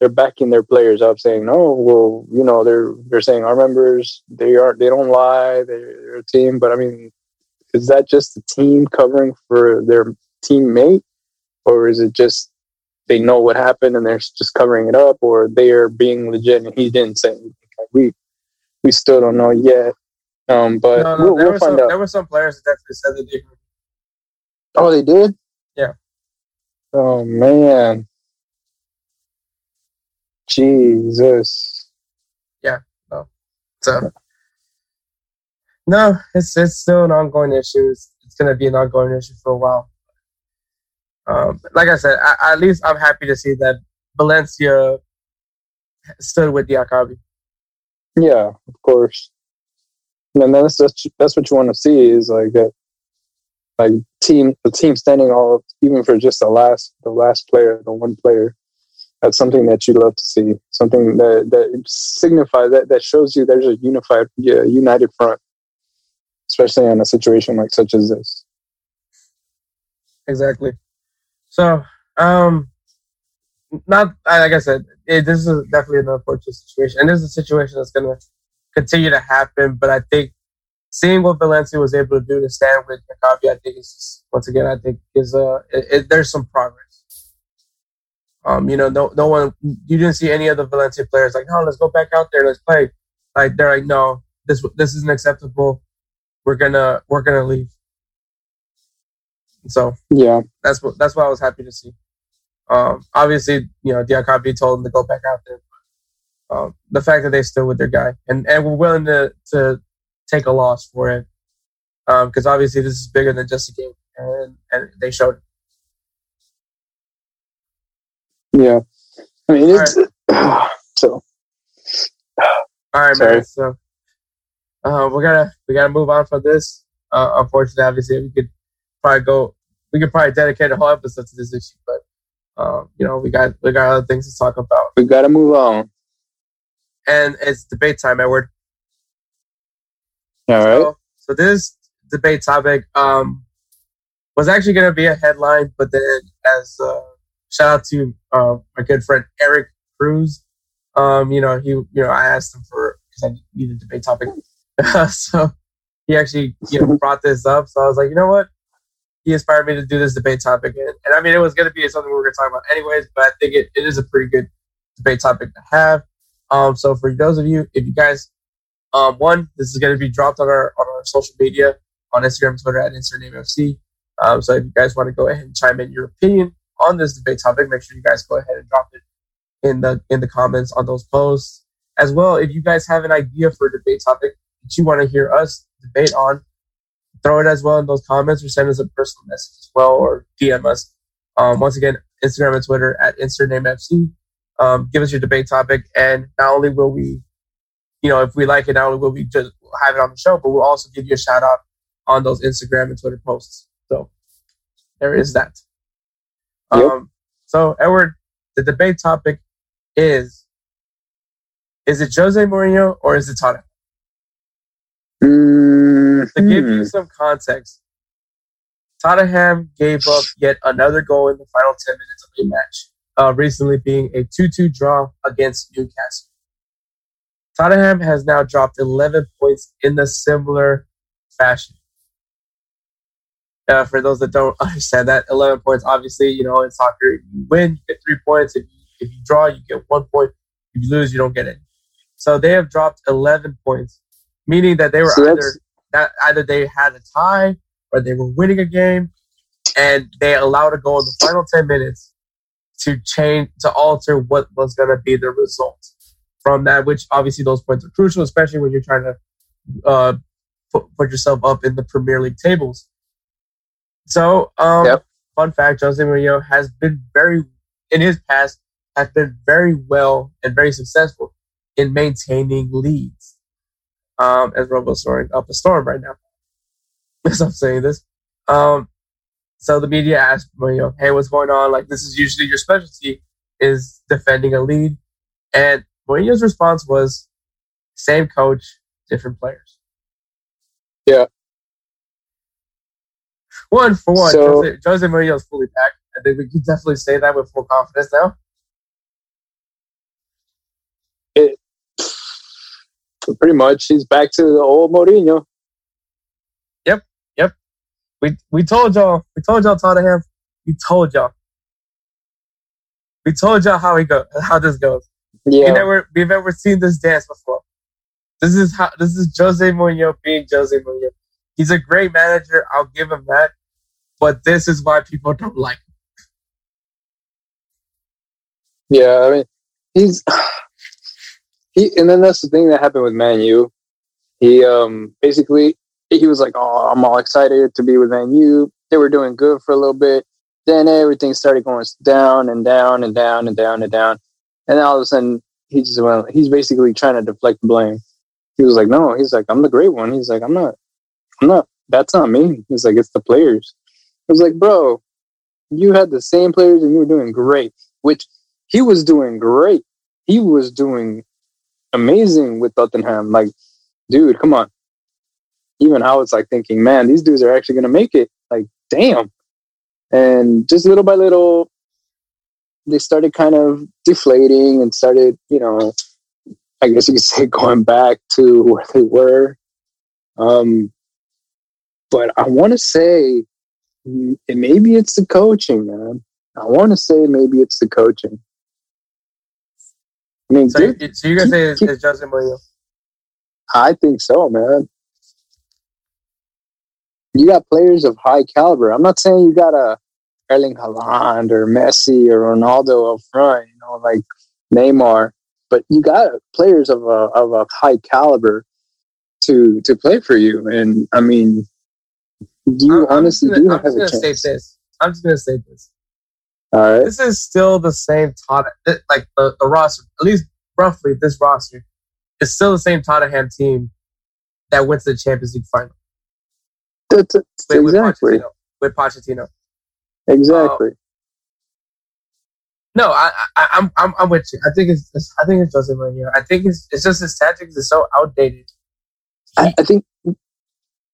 they're backing their players up, saying, "No, well, you know, they're they're saying our members they aren't they don't lie, they're, they're a team." But I mean, is that just the team covering for their teammate, or is it just they know what happened and they're just covering it up, or they are being legit and he didn't say anything? we we still don't know yet. Um, but no, no, we'll, we'll find
some,
out.
There were some players that actually said they did.
Oh, they did.
Yeah.
Oh man. Jesus.
Yeah. No. So no, it's it's still an ongoing issue. It's, it's going to be an ongoing issue for a while. Um, like I said, I, at least I'm happy to see that Valencia stood with Diakhaby.
Yeah, of course. And that's that's that's what you want to see is like like team the team standing all even for just the last the last player the one player that's something that you love to see something that that signifies that that shows you there's a unified yeah, united front especially in a situation like such as this
exactly so um not like i said it, this is definitely an unfortunate situation and this is a situation that's going to continue to happen but i think seeing what Valencia was able to do to stand with Diakhaby, I think is once again, I think is uh, it, it, there's some progress. Um, you know, no, no one, you didn't see any of the Valencia players like, oh, let's go back out there, let's play. Like they're like, no, this this isn't acceptable. We're gonna we're gonna leave. So
yeah,
that's what that's what I was happy to see. Um, obviously, you know, Diakhaby told them to go back out there. But, um, the fact that they stood with their guy and and were willing to to take a loss for it because um, obviously this is bigger than just a game, and, and they showed it.
Yeah, I mean it's right. so.
All right, Sorry. man. So uh, we gotta we gotta move on from this. Uh, unfortunately, obviously, we could probably go. We could probably dedicate a whole episode to this issue, but um, you know, we got we got other things to talk about.
We gotta move on.
And it's debate time, Edward.
All right.
So, so this debate topic um, was actually going to be a headline, but then as uh, shout out to uh, my good friend Eric Cruz, um, you know he you know I asked him for because I needed a debate topic, so he actually you know brought this up. So I was like, you know what? He inspired me to do this debate topic, and, and I mean it was going to be something we were going to talk about anyways, but I think it, it is a pretty good debate topic to have. Um, so for those of you, if you guys um, one, this is going to be dropped on our on our social media on Instagram, Twitter at InsertNameFC. Um, so if you guys want to go ahead and chime in your opinion on this debate topic, make sure you guys go ahead and drop it in the in the comments on those posts. As well, if you guys have an idea for a debate topic, that you want to hear us debate on, throw it as well in those comments or send us a personal message as well or DM us. Um, once again, Instagram and Twitter at InsertNameFC. Um, give us your debate topic, and not only will we, you know, if we like it, not only will we just have it on the show, but we'll also give you a shout out on those Instagram and Twitter posts. So there is that. Yep. Um, so Edward, the debate topic is: Is it Jose Mourinho or is it Tottenham?
Mm-hmm.
To give you some context, Tottenham gave up yet another goal in the final 10 minutes of a match, uh, recently being a 2 2 draw against Newcastle. Tottenham has now dropped 11 points in the similar fashion. Uh, for those that don't understand that, 11 points, obviously, you know, in soccer, you win, you get three points. If you, if you draw, you get one point. If you lose, you don't get any. So they have dropped 11 points, meaning that they were so either that either they had a tie or they were winning a game, and they allowed a goal in the final 10 minutes to change, to alter what was going to be the result from that, which obviously those points are crucial, especially when you're trying to uh, put, put yourself up in the Premier League tables. So, um, yep. fun fact Jose Mourinho has been very, in his past, has been very well and very successful in maintaining leads. Um, as Robo's soaring up a storm right now. As I'm saying this. Um, so the media asked Mourinho, hey, what's going on? Like, this is usually your specialty is defending a lead. And Mourinho's response was, same coach, different players.
Yeah.
One for one, so, Jose, Jose Mourinho is fully back. I think we can definitely say that with full confidence now.
It, pretty much, he's back to the old Mourinho.
Yep, yep. We we told y'all, we told y'all Tottenham, we told y'all, we told y'all how he go, how this goes. Yeah. We never, we've never seen this dance before. This is how this is Jose Mourinho being Jose Mourinho. He's a great manager. I'll give him that. But this is why people don't like him.
Yeah, I mean, he's he, and then that's the thing that happened with Man U. He um basically he was like, "Oh, I'm all excited to be with Man U." They were doing good for a little bit. Then everything started going down and down and down and down and down. And all of a sudden, he just went, he's basically trying to deflect blame. He was like, no, he's like, I'm the great one. He's like, I'm not, I'm not, that's not me. He's like, it's the players. I was like, bro, you had the same players and you were doing great, which he was doing great. He was doing amazing with Tottenham. Like, dude, come on. Even I was like thinking, man, these dudes are actually going to make it. Like, damn. And just little by little, they started kind of deflating and started, you know, I guess you could say going back to where they were. Um, but I want to say and maybe it's the coaching, man. I want to say maybe it's the coaching.
I mean, so, dude, so you're gonna say it's, it's Justin Mourinho?
I think so, man. You got players of high caliber. I'm not saying you got a Erling Haaland or Messi or Ronaldo up front, you know, like Neymar. But you got players of a of a high caliber to to play for you, and I mean, you I'm, honestly
I'm
gonna,
do I'm have a chance. Say this. I'm just gonna say this.
All right.
This is still the same Tottenham, like the, the roster, at least roughly this roster, is still the same Tottenham team that went to the Champions League final.
That's, that's
with,
exactly.
With Pochettino. With Pochettino.
Exactly. Uh,
no, I, I, I'm, I'm, I'm with you. I think it's, it's I think it's Jose Mourinho. I think it's, it's just his tactics is so outdated.
I, I, think
the,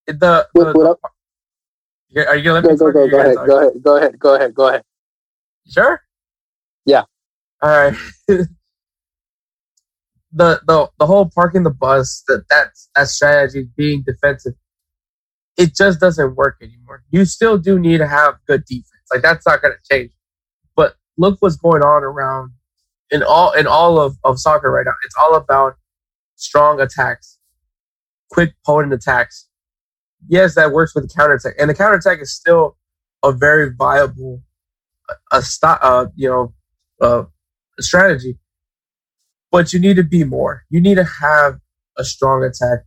the, what, what the are you gonna let
go, me go, go, go ahead, go ahead, go ahead, go ahead, go ahead.
Sure.
Yeah.
All right. the the the whole parking the bus that that that strategy being defensive it just doesn't work anymore. You still do need to have good defense. Like that's not going to change. But look what's going on around in all in all of, of soccer right now. It's all about strong attacks, quick potent attacks. Yes, that works with the counterattack, and the counterattack is still a very viable a stop, uh, you know, uh, strategy. But you need to be more. You need to have a strong attack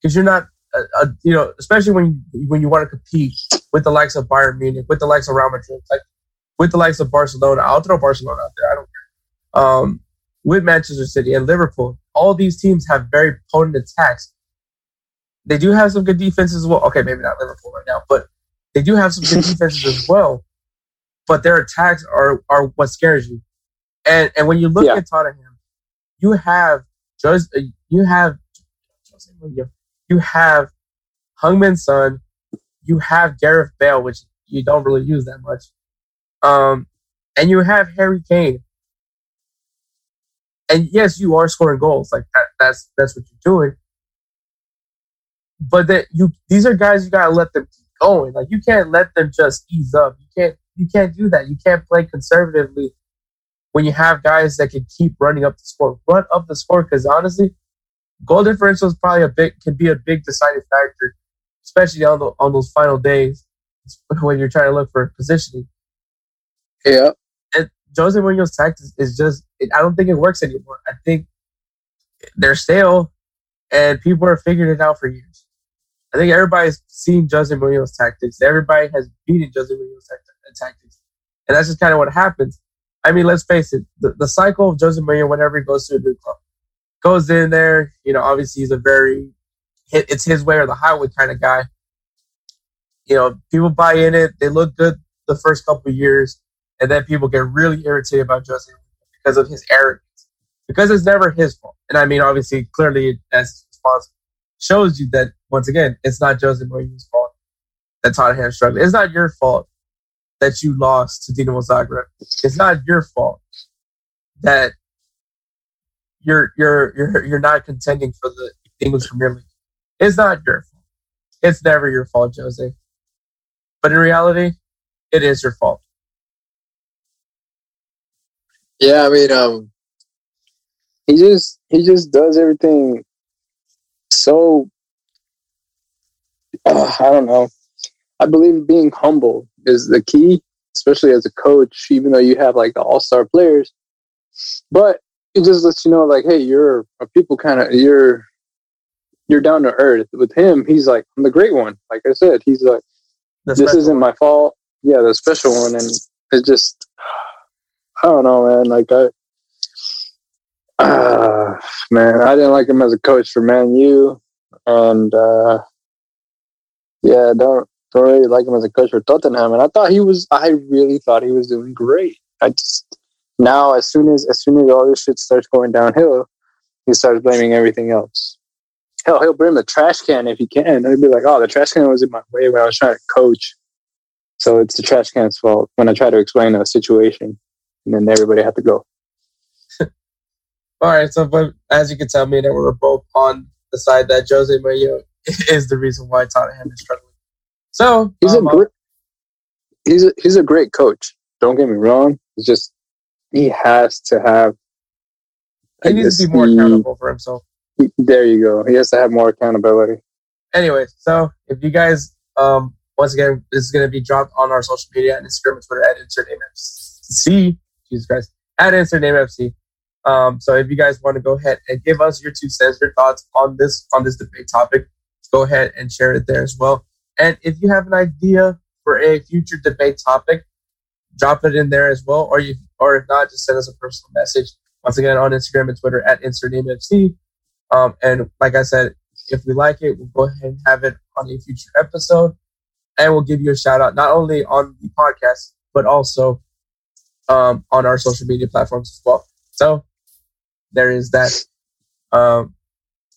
because you're not, a, a, you know, especially when you, when you want to compete with the likes of Bayern Munich, with the likes of Real Madrid, like with the likes of Barcelona. I'll throw Barcelona out there. I don't care. Um, with Manchester City and Liverpool, all these teams have very potent attacks. They do have some good defenses as well. Okay, maybe not Liverpool right now, but they do have some good defenses as well. But their attacks are are what scares you. And and when you look yeah. at Tottenham, you have just you have you have Heung-min Son, you have Gareth Bale, which you don't really use that much, um, and you have Harry Kane. And yes, you are scoring goals. Like that, that's that's what you're doing. But that you these are guys you gotta let them keep going. Like you can't let them just ease up. You can't you can't do that. You can't play conservatively when you have guys that can keep running up the score. Run up the score because honestly, goal differential is probably a big can be a big deciding factor, especially on the, on those final days when you're trying to look for positioning.
Yeah.
And Jose Mourinho's tactics is just it, I don't think it works anymore. I think they're stale, and people are figuring it out for years. I think everybody's seen Jose Mourinho's tactics. Everybody has beaten Jose Mourinho's tactics, and that's just kind of what happens. I mean, let's face it, the, the cycle of Jose Mourinho whenever he goes to a new club goes in there. You know, obviously he's a very it's his way or the highway kind of guy. You know, people buy in it. They look good the first couple years, and then people get really irritated about Jose because of his arrogance. Because it's never his fault. And I mean, obviously, clearly, as response shows you that once again, it's not Jose Mourinho's fault that Tottenham struggled. It's not your fault that you lost to Dinamo Zagreb. It's not your fault that you're you're you're you're not contending for the English Premier League. It's not your fault. It's never your fault, Jose. But in reality, it is your fault.
Yeah, I mean, um, he just he just does everything so. Uh, I don't know. I believe being humble is the key, especially as a coach. Even though you have like the all star players, but it just lets you know, like, hey, you're a people kind of you're you're down to earth. With him, he's like, I'm the great one. Like I said, he's like, this isn't my fault. Yeah, the special one, and it's just, I don't know, man. Like I, uh, man, I didn't like him as a coach for Man U, and uh, yeah, don't don't really like him as a coach for Tottenham. And I thought he was, I really thought he was doing great. I just now, as soon as as soon as all this shit starts going downhill, he starts blaming everything else. Hell, he'll blame the trash can if he can. He'll be like, "Oh, the trash can was in my way when I was trying to coach, so it's the trash can's fault." When I try to explain a situation, and then everybody had to go.
all right, so but as you can tell, me that we're both on the side that Jose Mourinho is the reason why Tottenham is struggling. So
he's um, a great, he's a, he's a great coach. Don't get me wrong. It's just he has to have.
He needs to be more accountable for himself.
There you go. He has to have more accountability.
Anyway, so if you guys, um, once again, this is going to be dropped on our social media and Instagram and Twitter at insert name FC. Jesus Christ, at insert name FC. Um, so if you guys want to go ahead and give us your two cents, your thoughts on this on this debate topic, go ahead and share it there as well. And if you have an idea for a future debate topic, drop it in there as well. Or you, or if not, just send us a personal message. Once again, on Instagram and Twitter at InsertNameFC. Um, and like I said, if we like it, we'll go ahead and have it on a future episode, and we'll give you a shout out not only on the podcast but also um, on our social media platforms as well. So there is that. Um,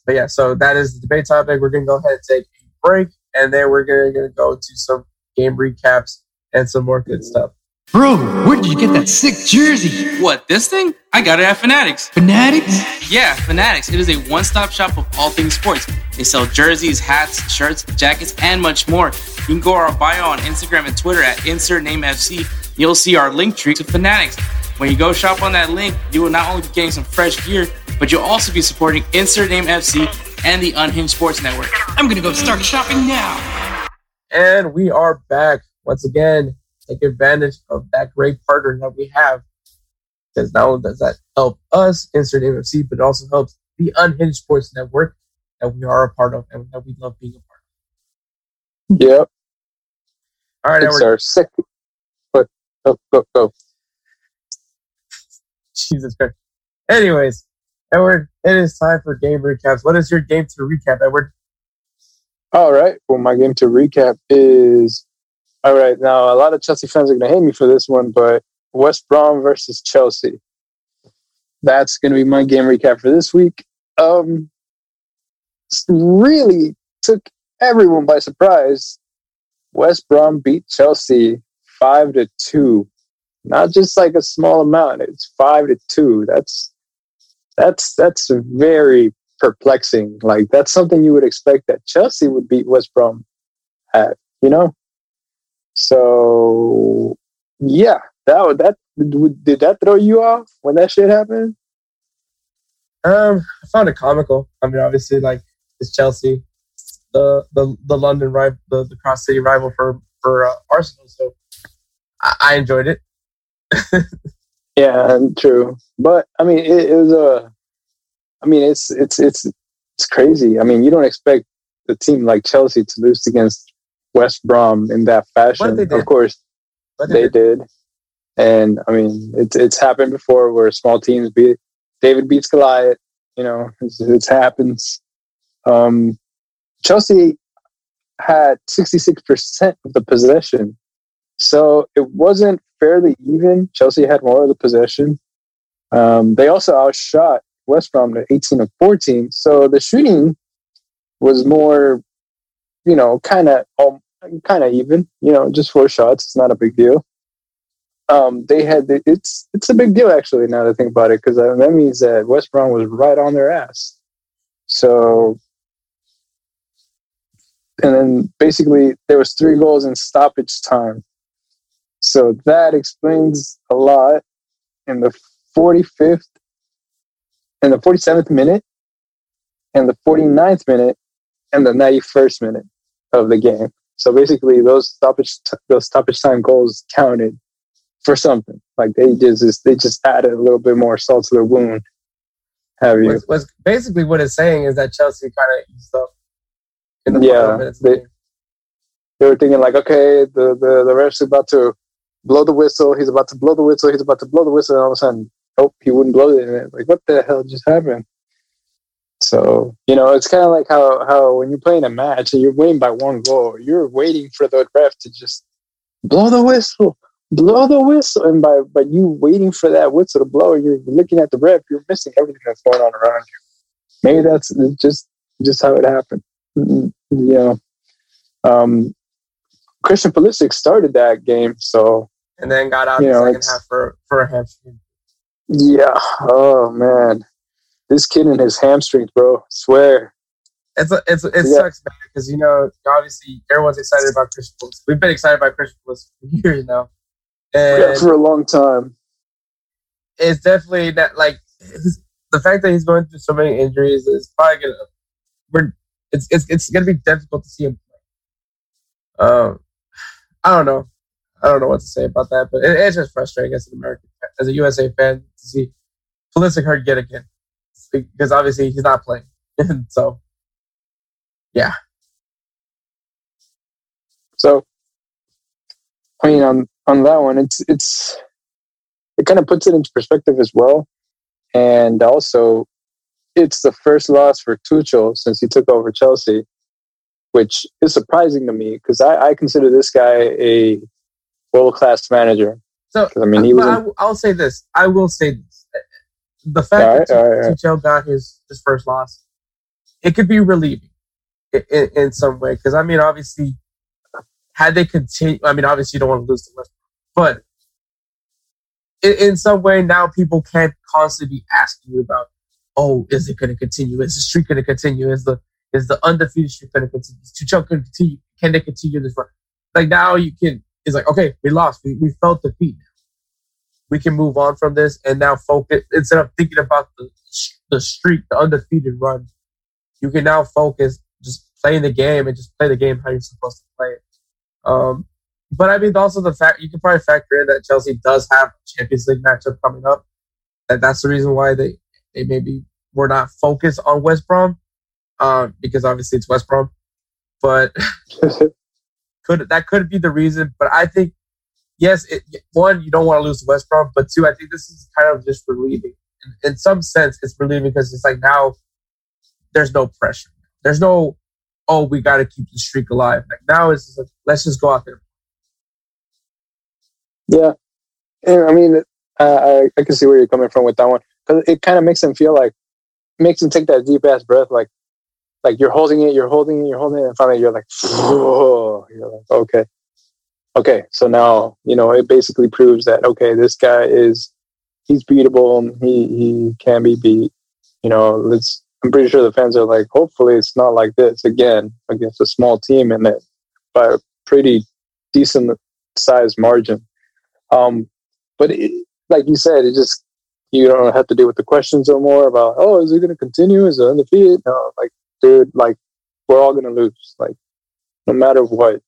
but yeah, so that is the debate topic. We're gonna go ahead and take a break, and then we're gonna, gonna go to some game recaps and some more good stuff.
Bro, where did you get that sick jersey?
What, this thing? I got it at Fanatics.
Fanatics?
Yeah, Fanatics. It is a one stop shop of all things sports. They sell jerseys, hats, shirts, jackets, and much more. You can go to our bio on Instagram and Twitter at InsertNameFC. You'll see our link tree to Fanatics. When you go shop on that link, you will not only be getting some fresh gear, but you'll also be supporting Insert Name FC and the Unhinged Sports Network.
I'm gonna go start shopping now.
And we are back once again take advantage of that great partner that we have. Because not only does that help us Insert Name FC, but it also helps the Unhinged Sports Network. that we are a part of and that we love being a part
of. Yep.
All right,
it's Edward. our second. But go go go.
Jesus Christ. Anyways, Edward, it is time for game recaps. What is your game to recap, Edward?
All right. Well, my game to recap is all right. Now, a lot of Chelsea fans are going to hate me for this one, but West Brom versus Chelsea. That's going to be my game recap for this week. Um, really took everyone by surprise. West Brom beat Chelsea five to two. Not just like a small amount; it's five to two. That's that's that's very perplexing. Like that's something you would expect that Chelsea would beat West Brom at, you know. So yeah, that that did that throw you off when that shit happened?
Um, I found it comical. I mean, obviously, like it's Chelsea, the the the London rival, the, the cross city rival for for uh, Arsenal. So I, I enjoyed it.
yeah, true. But I mean, it, it was a. I mean, it's it's it's it's crazy. I mean, you don't expect a team like Chelsea to lose against West Brom in that fashion. Of course, they, they did. did. And I mean, it's it's happened before where small teams beat David beats Goliath. You know, it happens. Um, Chelsea had 66% of the possession. So it wasn't fairly even. Chelsea had more of the possession. Um, they also outshot West Brom to 18 of 14. So the shooting was more, you know, kind of um, kind of even. You know, just four shots. It's not a big deal. Um, they had it's it's a big deal actually. Now that I think about it, because that means that West Brom was right on their ass. So and then basically there was three goals in stoppage time. So that explains a lot. In the 45th, in the 47th minute, and the 49th minute, and the 91st minute of the game. So basically, those stoppage those stoppage time goals counted for something. Like they just they just added a little bit more salt to the wound. Have you?
What's, what's basically what it's saying is that Chelsea kind of eased up
in the yeah. They, they were thinking like, okay, the, the, the ref's about to blow the whistle. He's about to blow the whistle. He's about to blow the whistle. And all of a sudden, oh, he wouldn't blow it. Like, what the hell just happened? So, you know, it's kind of like how, how when you're playing a match and you're winning by one goal, you're waiting for the ref to just blow the whistle, blow the whistle. And by, by you waiting for that whistle to blow, you're looking at the ref, you're missing everything that's going on around you. Maybe that's just, just how it happened you know, um, Christian Pulisic started that game, so
and then got out you know, the second half for for a hamstring.
Yeah. Oh man, this kid and his hamstrings, bro. I swear.
It's a, it's it yeah. sucks, man, because you know obviously everyone's excited about Christian. We've been excited about Christian for years now,
and yeah, for a long time.
It's definitely that like the fact that he's going through so many injuries is probably gonna. We're it's it's it's gonna be difficult to see him play. Um, I don't know. I don't know what to say about that, but it, it's just frustrating as an American, as a USA fan, to see Pulisic hurt yet again, because obviously he's not playing. so, yeah.
So, I mean, on on that one, it's it's it kind of puts it into perspective as well, and also it's the first loss for Tuchel since he took over Chelsea, which is surprising to me because I, I, consider this guy a world class manager.
So I mean, he was. I, I'll say this. I will say this. The fact right, that right, Tuchel right. got his his first loss, it could be relieving in, in, in some way because I mean, obviously, had they continued, I mean, obviously, you don't want to lose to West, but in, in some way now people can't constantly be asking you about oh, is it going to continue? Is the streak going to continue? Is the is the undefeated streak going to continue? Is Tuchel going to continue? Can they continue this run? Like now you can. It's like okay, we lost. We we felt defeat. We can move on from this and now focus instead of thinking about the the streak, the undefeated run. You can now focus just playing the game and just play the game how you're supposed to play it. Um, but I mean, also the fact you can probably factor in that Chelsea does have a Champions League matchup coming up. That that's the reason why they they maybe were not focused on West Brom. um, because obviously it's West Brom. But could that could be the reason? But I think yes, it, one you don't want to lose West Brom, but two I think this is kind of just relieving. In, in some sense, it's relieving because it's like now there's no pressure. There's no oh we got to keep the streak alive. Like now it's like let's just go out there.
Yeah, and I mean I I can see where you're coming from with that one because it kind of makes them feel like makes them take that deep ass breath like like you're holding it, you're holding it, you're holding it, and finally you're like, Whoa. you're like, okay, okay. So now you know it basically proves that okay, this guy is he's beatable. He he can be beat. You know, let's. I'm pretty sure the fans are like, hopefully it's not like this again against a small team and it by a pretty decent sized margin. Um, but it, like you said, it just you don't have to deal with the questions no more about oh is it going to continue is it undefeated no like dude, like we're all gonna lose, like no matter what.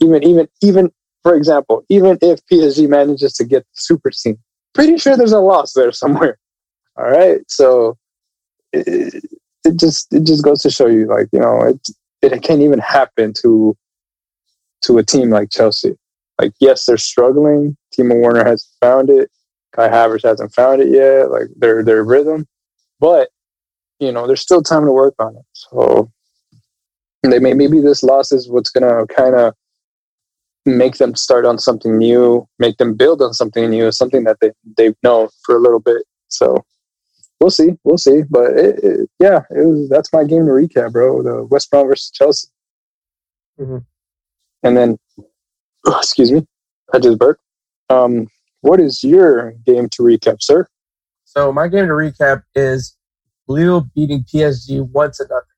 Even even even for example, even if PSG manages to get the super team, pretty sure there's a loss there somewhere. All right, so it, it just it just goes to show you, like you know, it it can't even happen to to a team like Chelsea. Like, yes, they're struggling. Timo Werner has found it. Kai Havertz hasn't found it yet. Like their their rhythm, but you know, there's still time to work on it. So they may, maybe this loss is what's going to kind of make them start on something new, make them build on something new, something that they, they've known for a little bit. So we'll see. We'll see. But it, it, yeah, it was, that's my game to recap, bro. The West Brom versus Chelsea. Mm-hmm. And then, oh, excuse me, I just burped. Um, what is your game to recap, sir?
So my game to recap is Lille beating PSG one to
nothing.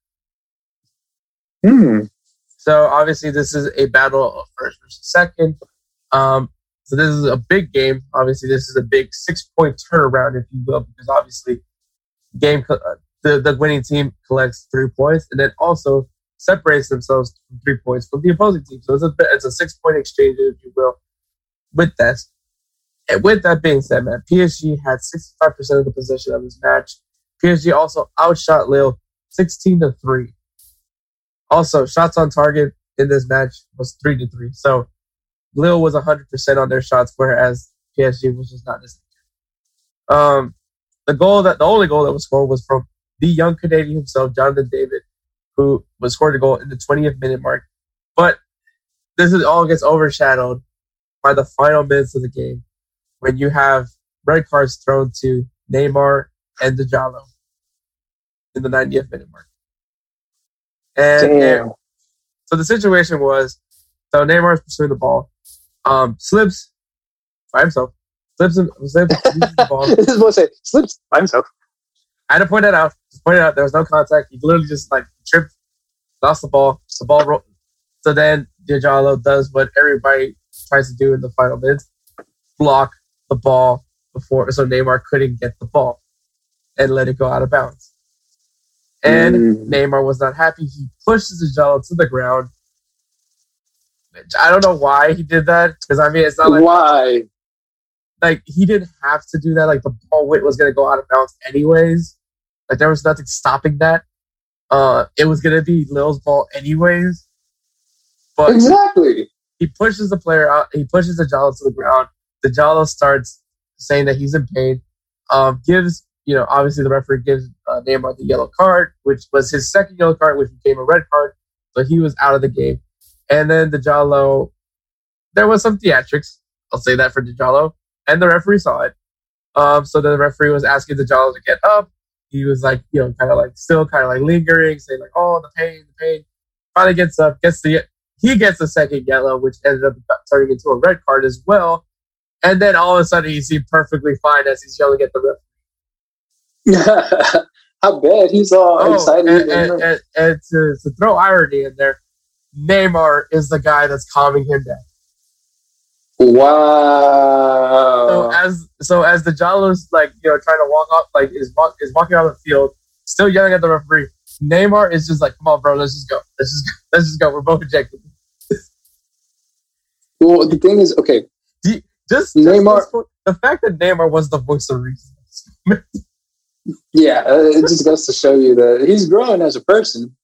Hmm.
So obviously this is a battle of first versus second. Um, so this is a big game. Obviously this is a big six point turnaround, if you will, because obviously game uh, the the winning team collects three points and then also separates themselves from three points from the opposing team. So it's a it's a six point exchange, if you will, with that. And with that being said, man, PSG had 65% of the possession of this match. PSG also outshot Lille 16 to 3. Also, shots on target in this match was 3 to 3. So Lille was 100% on their shots, whereas PSG was just not as um, the goal that the only goal that was scored was from the young Canadian himself, Jonathan David, who was scored a goal in the 20th minute mark. But this is all gets overshadowed by the final minutes of the game when you have red cards thrown to Neymar and Djaló in the 90th minute mark. And, and so the situation was so Neymar is pursuing the ball, um, slips by himself, slips and slips the ball.
this is what I say, slips by himself.
I had to point that out. Just point it out. There was no contact. He literally just like tripped, lost the ball. The ball rolled. So then Djaló does what everybody tries to do in the final minutes: block the ball before, so Neymar couldn't get the ball and let it go out of bounds. And mm. Neymar was not happy. He pushes the Djaló to the ground. I don't know why he did that because I mean it's not like
why.
Like he didn't have to do that. Like the ball wit was gonna go out of bounds anyways. Like there was nothing stopping that. Uh, it was gonna be Lille's ball anyways.
But
exactly. He pushes the player out. He pushes the Djaló to the ground. The Djaló starts saying that he's in pain. Um, gives you know, obviously the referee gives uh, Neymar the yellow card, which was his second yellow card, which became a red card. So he was out of the game. And then Djaló, there was some theatrics. I'll say that for Djaló. And the referee saw it. Um, so the referee was asking Djaló to get up. He was like, you know, kind of like still kind of like lingering, saying like, oh, the pain, the pain. Finally gets up, gets the, he gets the second yellow, which ended up turning into a red card as well. And then all of a sudden he seemed perfectly fine as he's yelling at the referee.
How bad he's all oh, excited.
And, and, and, and to, to, throw irony in there, Neymar is the guy that's calming him down.
Wow.
So as so as the Djaló's like you know trying to walk off like is walk, is walking out of the field, still yelling at the referee. Neymar is just like, come on, bro, let's just go. Let's just let's just go. We're both ejected.
well, the thing is, okay,
just, just Neymar. Just, the fact that Neymar was the voice of reason
Yeah, uh, it just goes to show you that he's growing as a person.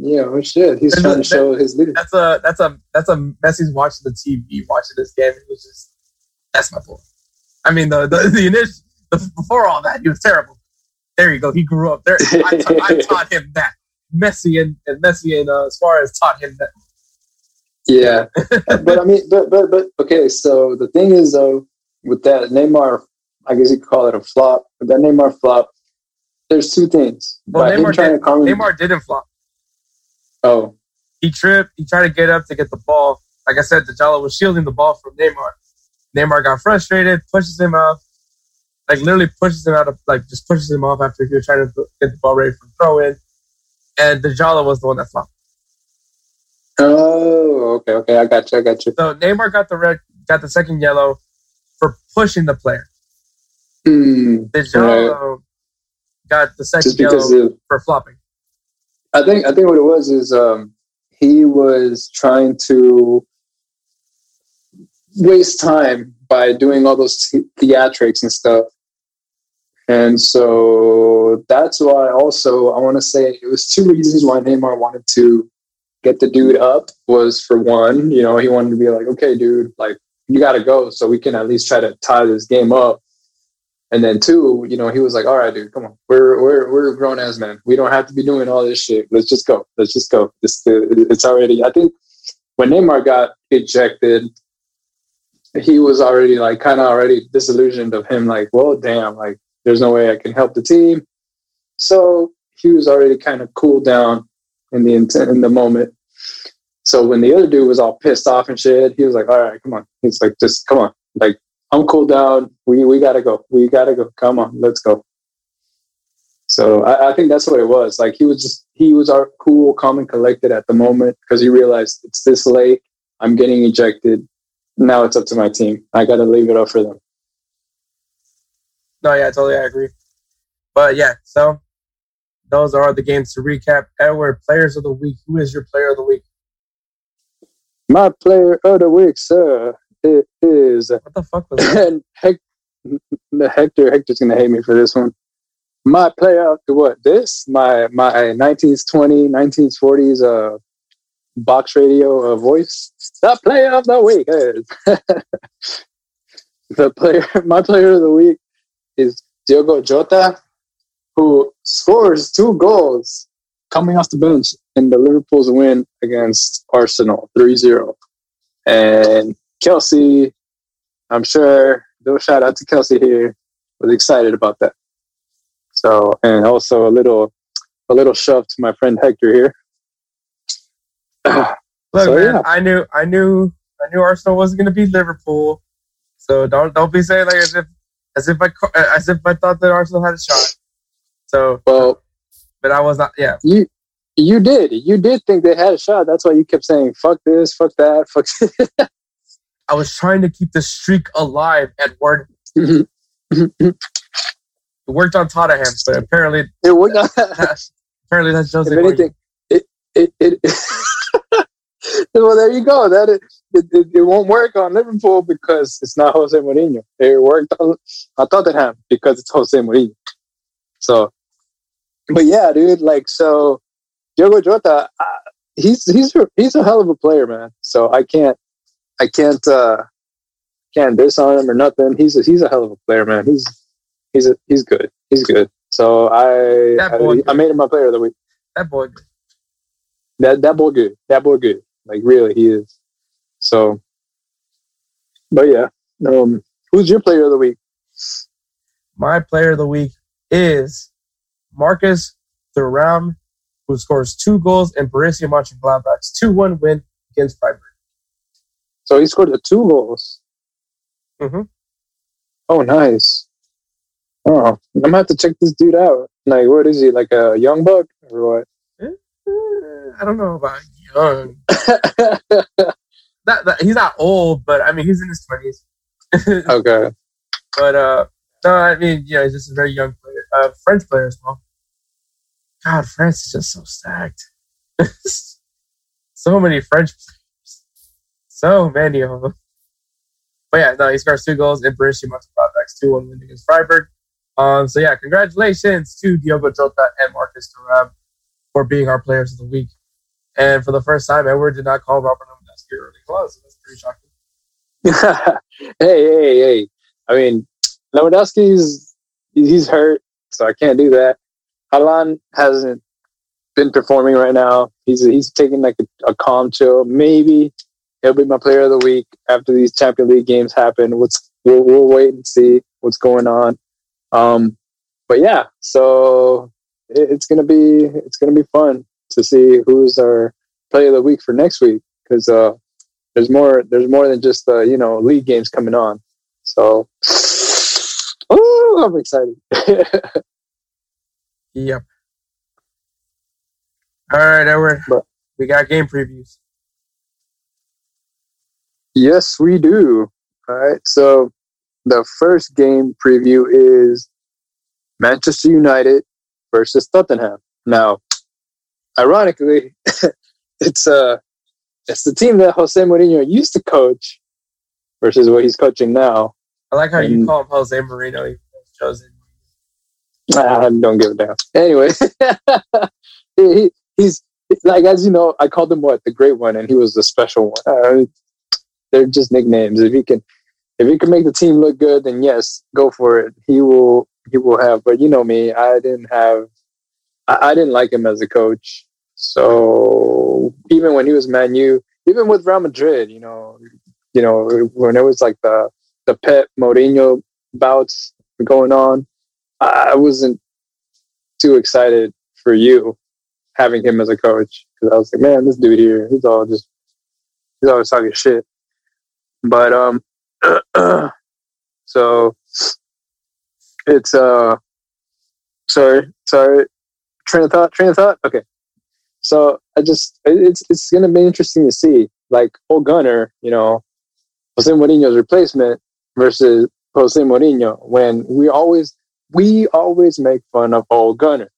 You know, shit, he's and trying to show his leadership.
That's a that's a that's a Messi's watching the TV, watching this game. It was just that's my point. I mean, the the, the initial the, before all that, he was terrible. There you go. He grew up there. I taught him that. Messi and, and Messi and uh, Suarez taught him that.
Yeah, but I mean, but but but okay. So the thing is, though, with that Neymar, I guess you could call it a flop. That Neymar flop, there's two things.
Well, Neymar, did, Neymar didn't flop.
Oh,
he tripped. He tried to get up to get the ball. Like I said, Dybala was shielding the ball from Neymar. Neymar got frustrated, pushes him off, like literally pushes him out of like just pushes him off after he was trying to get the ball ready for throw in, and Dybala was the one that flopped.
Oh, okay, okay, I got you, I got you.
So Neymar got the red, got the second yellow for pushing the player.
Mm,
Dybala right. got the second yellow for flopping.
I think I think what it was is um, he was trying to waste time by doing all those theatrics and stuff. And so that's why also I want to say it was two reasons why Neymar wanted to get the dude up was for one, you know, he wanted to be like, okay, dude, like you got to go so we can at least try to tie this game up. And then two, you know, he was like, all right, dude, come on. We're, we're, we're grown as men. We don't have to be doing all this shit. Let's just go. Let's just go. This, it's already, I think when Neymar got ejected, he was already like kind of already disillusioned of him like well damn like there's no way i can help the team so he was already kind of cooled down in the intent in the moment so when the other dude was all pissed off and shit he was like all right come on he's like just come on like i'm cooled down we we gotta go we gotta go come on let's go so I, I think that's what it was like he was just he was our cool calm and collected at the moment because he realized it's this late i'm getting ejected now it's up to my team. I got to leave it up for them.
No, yeah, totally, I agree. But yeah, so those are the games to recap. Edward, players of the week. Who is your player of the week?
My player of the week, sir, is.
What the fuck was that?
Hector, Hector, Hector's gonna hate me for this one. My player of the what? This my my 1920s, 1940s uh box radio uh, voice. The player of the week is the player. My player of the week is Diogo Jota, who scores two goals coming off the bench in the Liverpool's win against Arsenal 3-0. And Kelsey, I'm sure, no shout out to Kelsey here, was excited about that. So, and also a little, a little shove to my friend Hector here.
Look, so, man, yeah. I knew, I knew, I knew Arsenal wasn't going to beat Liverpool. So don't don't be saying like as if as if I as if I thought that Arsenal had a shot. So
well,
but I was not. Yeah,
you you did you did think they had a shot. That's why you kept saying fuck this, fuck that, fuck.
I was trying to keep the streak alive, Edward. it worked on Tottenham, but apparently
it worked. On,
apparently that's Jose.
If anything, it, it, it well, there you go. That it, it, it, won't work on Liverpool because it's not Jose Mourinho. It worked on, on Tottenham because it's Jose Mourinho. So, but yeah, dude, like so, Diogo Jota, uh, he's he's he's a hell of a player, man. So I can't I can't uh can't diss on him or nothing. He's a, he's a hell of a player, man. He's he's a, he's good. He's good. So I I, I, made him my player of the week.
That boy.
That that boy good. That boy good. Like really, he is. So, but yeah, um, who's your player of the week?
My player of the week is Marcus Thuram, who scores two goals in Borussia Mönchengladbach's 2-1 win against Freiburg.
So he scored the two goals.
Mm-hmm.
Oh, nice. Oh, I'm gonna have to check this dude out. Like, what is he? Like a young buck or what?
Eh, I don't know about young. that, that, he's not old, but I mean he's in his twenties.
okay.
But uh, no, I mean yeah, he's just a very young player, uh, French player as well. God, France is just so stacked. so many French players, so many of them. But yeah, no, he scores two goals in Borussia Mönchengladbach's two-one win against Freiburg. Um, so yeah, congratulations to Diogo Jota and Marcus Thuram for being our players of the week. And for the first time, Edward did not call Robert Lewandowski early close. So that's pretty
shocking. hey, hey, hey! I mean, Lewandowski's he's hurt, so I can't do that. Haaland hasn't been performing right now. He's he's taking like a, a calm chill. Maybe he'll be my player of the week after these Champions League games happen. What's we'll, we'll wait and see what's going on. Um, but yeah, so it, it's gonna be it's gonna be fun to see who's our player of the week for next week because uh, there's more there's more than just the uh, you know league games coming on. So, oh, I'm excited.
yep. All right, Edward. But, we got game previews.
Yes, we do. All right. So the first game preview is Manchester United versus Tottenham. Now, ironically, it's uh it's the team that Jose Mourinho used to coach versus what he's coaching now.
I like how and, you call him Jose Mourinho. Jose.
I don't give a damn. Anyway, he, he's like as you know, I called him what the great one, and he was the special one. Uh, they're just nicknames. If he can, if he can make the team look good, then yes, go for it. He will. He will have. But you know me, I didn't have. I, I didn't like him as a coach. So even when he was Man U, even with Real Madrid, you know, you know, when it was like the the Pep Mourinho bouts going on, I wasn't too excited for you having him as a coach because I was like, man, this dude here, he's all just he's always talking shit. But um, so it's uh, sorry, sorry, train of thought, train of thought. Okay, so I just it's it's gonna be interesting to see like Ole Gunnar, you know, Jose Mourinho's replacement versus Jose Mourinho when we always we always make fun of Ole Gunnar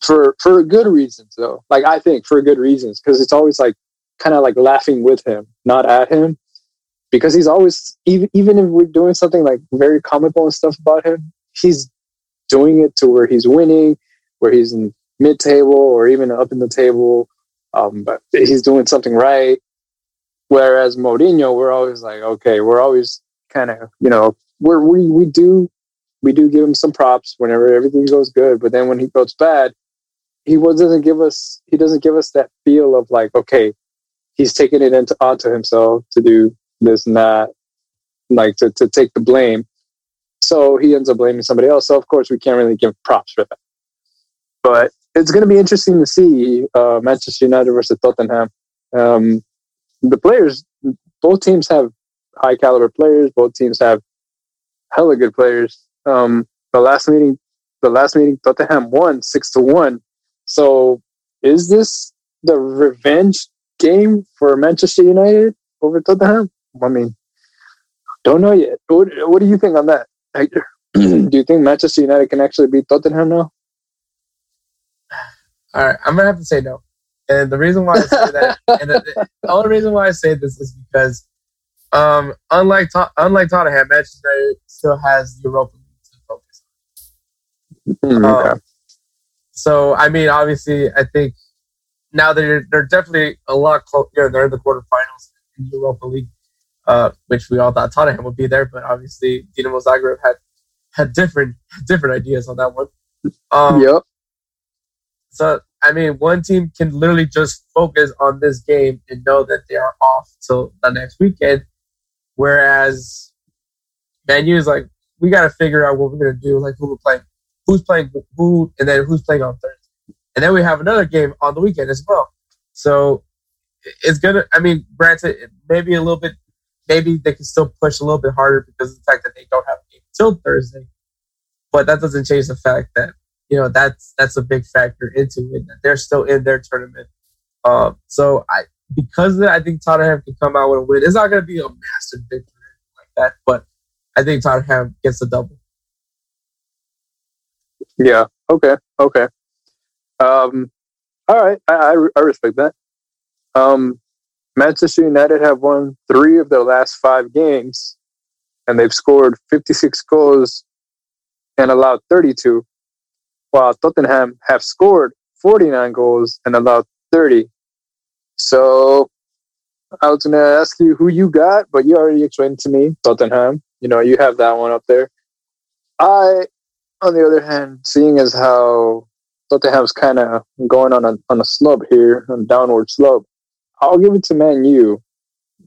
for for good reasons though. Like I think for good reasons because it's always like kind of like laughing with him, not at him, because he's always even even if we're doing something like very comical and stuff about him, he's doing it to where he's winning, where he's in mid table or even up in the table. Um, but he's doing something right. Whereas Mourinho, we're always like, okay, we're always kind of, you know, we're, we we do we do give him some props whenever everything goes good, but then when he goes bad, he doesn't give us he doesn't give us that feel of like, okay, he's taking it into onto himself to do this and that, like to to take the blame. So he ends up blaming somebody else. So of course we can't really give props for that. But it's going to be interesting to see uh, Manchester United versus Tottenham. Um, the players, both teams have high caliber players. Both teams have hella good players. Um, the last meeting, the last meeting, Tottenham won six to one. So, is this the revenge game for Manchester United over Tottenham? I mean, don't know yet. What, what do you think on that, Hector? do you think Manchester United can actually beat Tottenham now?
All right, I'm gonna have to say no. And the reason why I say that, and the, the, only reason why I say this is because, um, unlike unlike Tottenham, Manchester United still has Europa League to focus on. Mm, okay. Um, so I mean, obviously, I think now they're they're definitely a lot closer. You know, they're in the quarterfinals in Europa League, uh, which we all thought Tottenham would be there, but obviously Dinamo Zagreb had had different different ideas on that one. Um,
yep.
So I mean, one team can literally just focus on this game and know that they are off till the next weekend, whereas Man U is like, we got to figure out what we're gonna do, like who we're playing, who's playing who, and then who's playing on Thursday, and then we have another game on the weekend as well. So it's gonna. I mean, granted, maybe a little bit, maybe they can still push a little bit harder because of the fact that they don't have a game till Thursday, but that doesn't change the fact that you know that's that's a big factor into it. That they're still in their tournament. Um, so I because that, I think Tottenham can come out with a win. It's not going to be a massive victory like that, but I think Tottenham gets a double.
Yeah. Okay. Okay. Um, all right. I, I, I respect that. Um, Manchester United have won three of their last five games, and they've scored 56 goals and allowed 32, while Tottenham have scored 49 goals and allowed 30. So I was going to ask you who you got, but you already explained to me Tottenham. You know, you have that one up there. I, on the other hand, seeing as how Tottenham's kind of going on a on a slope here, on a downward slope, I'll give it to Man U.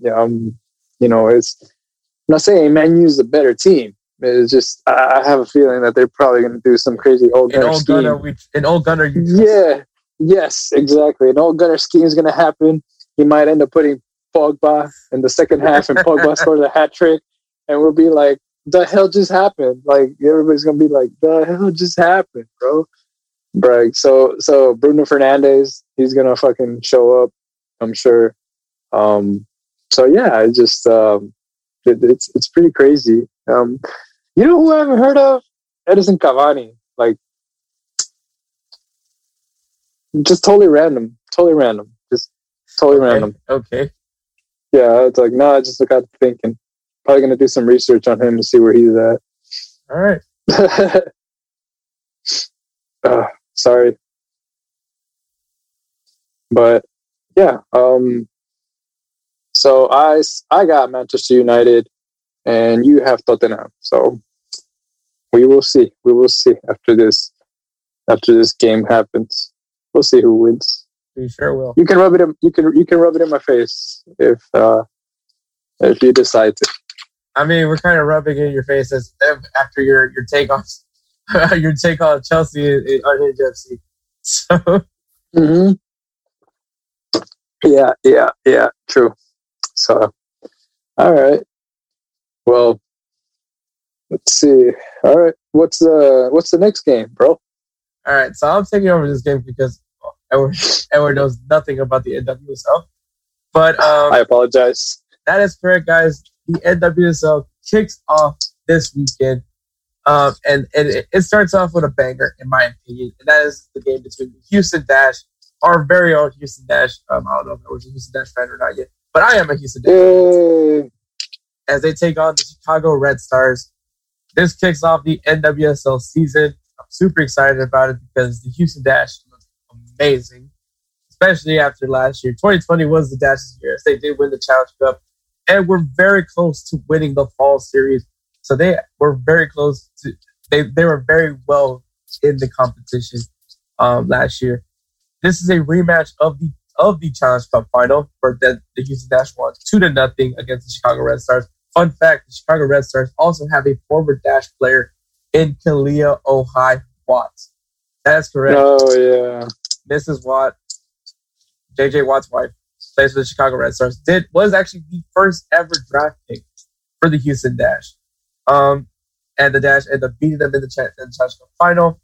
Yeah, um, you know, it's I'm not saying Man U is a better team. It's just I have a feeling that they're probably going to do some crazy Ole Gunnar scheme. Gunnar, we,
an Ole Gunnar,
yeah, yes, exactly. An Ole Gunnar scheme is going to happen. He might end up putting Pogba in the second half, and Pogba scores a hat trick, and we'll be like, "The hell just happened?" Like everybody's gonna be like, "The hell just happened, bro?" Brag. So so Bruno Fernandes, he's gonna fucking show up, I'm sure. Um, so yeah, I just um, it, it's it's pretty crazy. Um, you know who I haven't heard of? Edinson Cavani. Like just totally random, totally random, just totally
okay.
random.
Okay.
Yeah, it's like no, I just got thinking. Probably gonna do some research on him to see where he's at.
All right.
uh, sorry, but yeah. Um. So I I got Manchester United, and you have Tottenham. So we will see. We will see after this after this game happens. We'll see who wins.
You sure will.
You can rub it in. You can you can rub it in my face if uh, if you decide to.
I mean, we're kind of rubbing it in your face as after your your take on your take on Chelsea on FC. So.
Mm-hmm. Yeah, yeah, yeah. True. So, all right. Well, let's see. All right, what's the what's the next game, bro?
All right, so I'm taking over this game because Edward, Edward knows nothing about the NWSL. But um,
I apologize.
That is correct, guys. The NWSL kicks off this weekend. Um, and, and it, it, starts off with a banger, in my opinion. And that is the game between the Houston Dash, our very own Houston Dash. Um, I don't know if I was a Houston Dash fan or not yet, but I am a Houston Dash fan. As they take on the Chicago Red Stars. This kicks off the NWSL season. I'm super excited about it because the Houston Dash looks amazing, especially after last year. 2020 was the Dash's year. They did win the Challenge Cup and we're very close to winning the fall series. So they were very close to, they, they were very well in the competition um, last year. This is a rematch of the of the Challenge Cup final for the, the Houston Dash won two to nothing against the Chicago Red Stars. Fun fact: the Chicago Red Stars also have a former Dash player in Kealia Ohai Watts. That's correct.
Oh yeah.
Mrs. Watt, JJ Watt's wife, plays for the Chicago Red Stars. Did was actually the first ever draft pick for the Houston Dash. Um, and the Dash ended up beating them in the, ch- in the Challenge Cup final.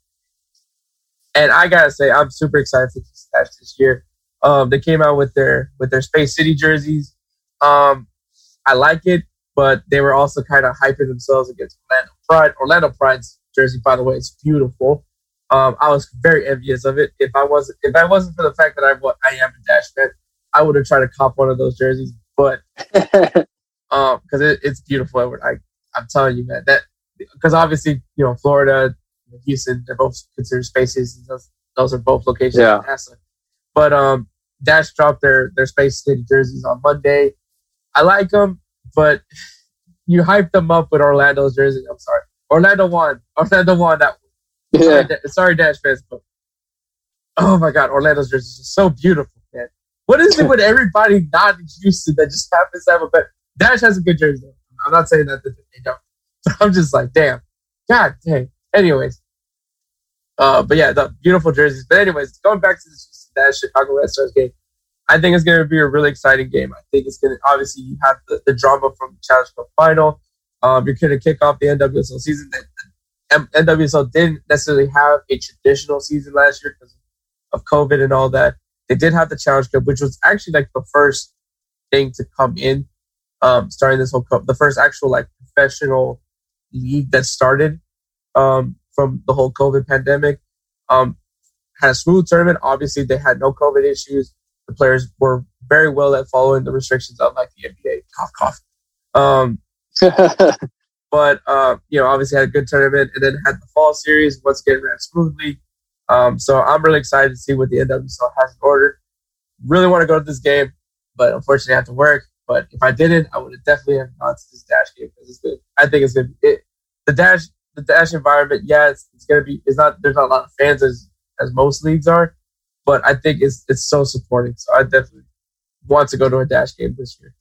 And I gotta say, I'm super excited for the Dash this year. Um, they came out with their with their Space City jerseys. Um, I like it, but they were also kind of hyping themselves against Orlando Pride. Orlando Pride's jersey, by the way, is beautiful. Um, I was very envious of it. If I wasn't, if I wasn't for the fact that I I am a Dash fan, I would have tried to cop one of those jerseys. But um, because it, it's beautiful. I I'm telling you, man, that because obviously you know Florida, Houston, they're both considered spaces. Those, those are both locations yeah. NASA. But um, Dash dropped their their Space City jerseys on Monday. I like them, but you hyped them up with Orlando's jersey. I'm sorry, Orlando won. Orlando won that yeah. Sorry, sorry, Dash fans, but oh my God, Orlando's jersey is so beautiful, man. What is it with everybody not in Houston that just happens to have a better? Dash has a good jersey. I'm not saying that they don't. I'm just like, damn, God dang. Anyways, uh, but yeah, the beautiful jerseys. But anyways, going back to this Dash Chicago Red Stars game, I think it's going to be a really exciting game. I think it's going to obviously you have the, the drama from the Challenge Cup final. Um, you're going to kick off the NWSL season. The, NWSL didn't necessarily have a traditional season last year because of COVID and all that. They did have the Challenge Cup, which was actually like the first thing to come in, um, starting this whole cup, the first actual like professional league that started um, from the whole COVID pandemic. Um, had a smooth tournament. Obviously, they had no COVID issues. The players were very well at following the restrictions, of unlike the NBA. Cough, cough. Um, but uh, you know, obviously had a good tournament, and then had the fall series once again ran smoothly. Um, so I'm really excited to see what the NWSL has in order. Really want to go to this game, but unfortunately I have to work. But if I didn't, I would have definitely have gone to this dash game because it's good. I think it's good. It, the dash, the dash environment, yeah, it's, it's gonna be. It's not. There's not a lot of fans as as most leagues are, but I think it's it's so supporting. So I definitely want to go to a dash game this year.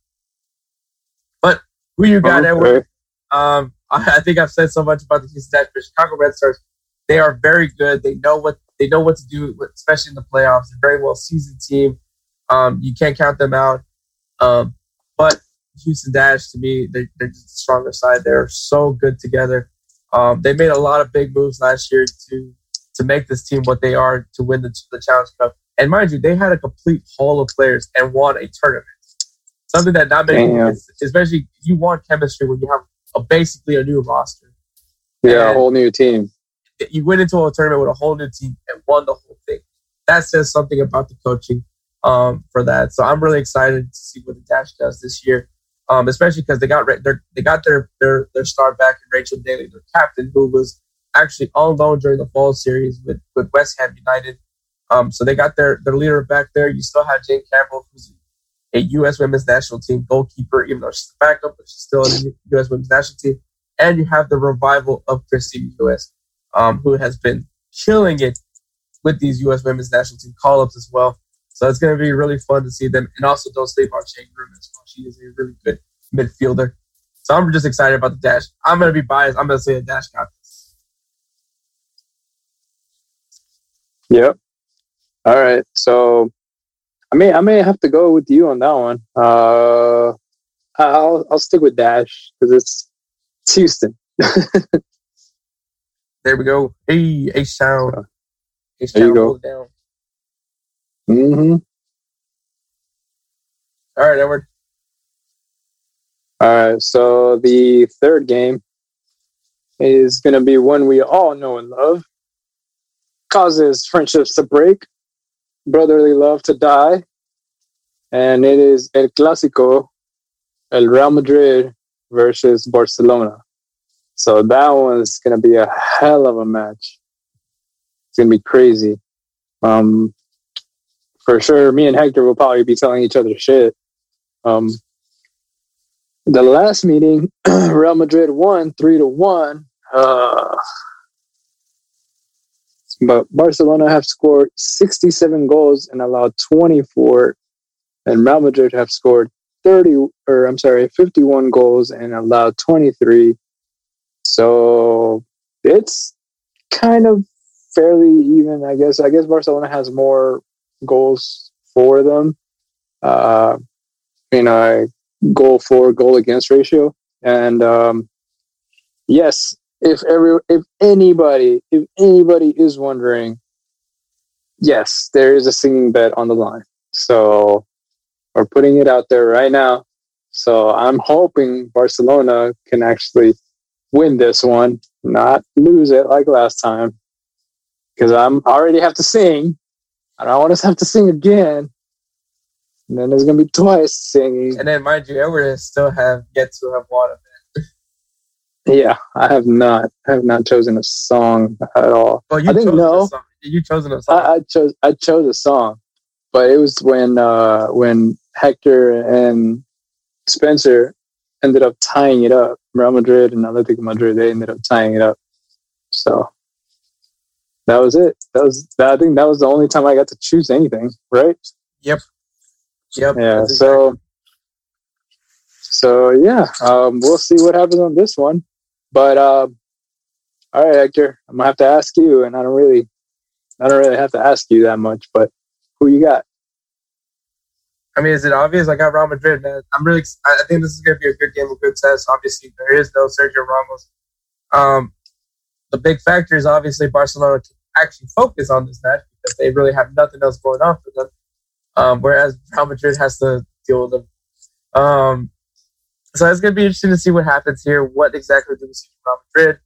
But who you got, okay. Edward? Um, I, I, think I've said so much about the Houston Dash, but Chicago Red Stars, they are very good. They know what they know what to do, especially in the playoffs. They're a very well seasoned team. Um, you can't count them out. Um, Houston Dash, to me, they're, they're just the stronger side. They're so good together. Um, they made a lot of big moves last year to to make this team what they are to win the, the Challenge Cup. And mind you, they had a complete haul of players and won a tournament. Something that not many, especially you want chemistry when you have a, basically a new roster.
Yeah, and a whole new team.
You went into a tournament with a whole new team and won the whole thing. That says something about the coaching um, for that. So I'm really excited to see what the Dash does this year, um, especially because they got they got their their their star back in Rachel Daly, their captain, who was actually on loan during the fall series with with West Ham United. Um, so they got their their leader back there. You still have Jane Campbell, who's a U.S. Women's National Team goalkeeper, even though she's a backup, but she's still in the U.S. Women's National Team. And you have the revival of Kristie Mewis, um, who has been killing it with these U.S. Women's National Team call-ups as well. So it's going to be really fun to see them. And also, don't sleep on Shea Groom as well. She is a really good midfielder. So I'm just excited about the dash. I'm going to be biased. I'm going to say a dash got this.
Yep. All right. So I may I may have to go with you on that one. Uh, I'll I'll stick with Dash because it's, it's Houston.
there we go. Hey, a sound. A sound. There you go. Down.
Mm-hmm.
All right, Edward.
All right. So the third game is going to be one we all know and love. Causes friendships to break, brotherly love to die, and it is El Clásico, El Real Madrid versus Barcelona. So that one's going to be a hell of a match. It's going to be crazy. Um, for sure, me and Hector will probably be telling each other shit. Um, the last meeting, Real Madrid won three to one. Uh, but Barcelona have scored 67 goals and allowed 24, and Real Madrid have scored 30, or I'm sorry, 51 goals and allowed 23. So it's kind of fairly even, I guess. I guess Barcelona has more goals for them. Uh, you know, goal for goal against ratio, and um, yes, if every if anybody if anybody is wondering, yes, there is a singing bet on the line. So we're putting it out there right now. So I'm hoping Barcelona can actually win this one, not lose it like last time. Because I'm already have to sing. I don't want to have to sing again. And then there's gonna be twice singing.
And then mind you, Edward still have yet to have one of a
yeah, I have not. I have not chosen a song at all.
Well, you I think no. You chosen a song.
I, I, chose. I chose a song, but it was when uh, when Hector and Spencer ended up tying it up. Real Madrid and Atletico Madrid. They ended up tying it up. So that was it. That was. that, I think that was the only time I got to choose anything. Right.
Yep. Yep.
Yeah. So. So yeah, um, we'll see what happens on this one. But uh, all right, Hector, I'm gonna have to ask you, and I don't really, I don't really have to ask you that much. But who you got?
I mean, is it obvious? I got Real Madrid, man. I'm really. I think this is gonna be a good game, a good test. Obviously, there is no Sergio Ramos. Um, the big factor is obviously Barcelona to actually focus on this match because they really have nothing else going on for them. Um, whereas Real Madrid has to deal with them. Um, so it's going to be interesting to see what happens here. What exactly do we see from Real Madrid?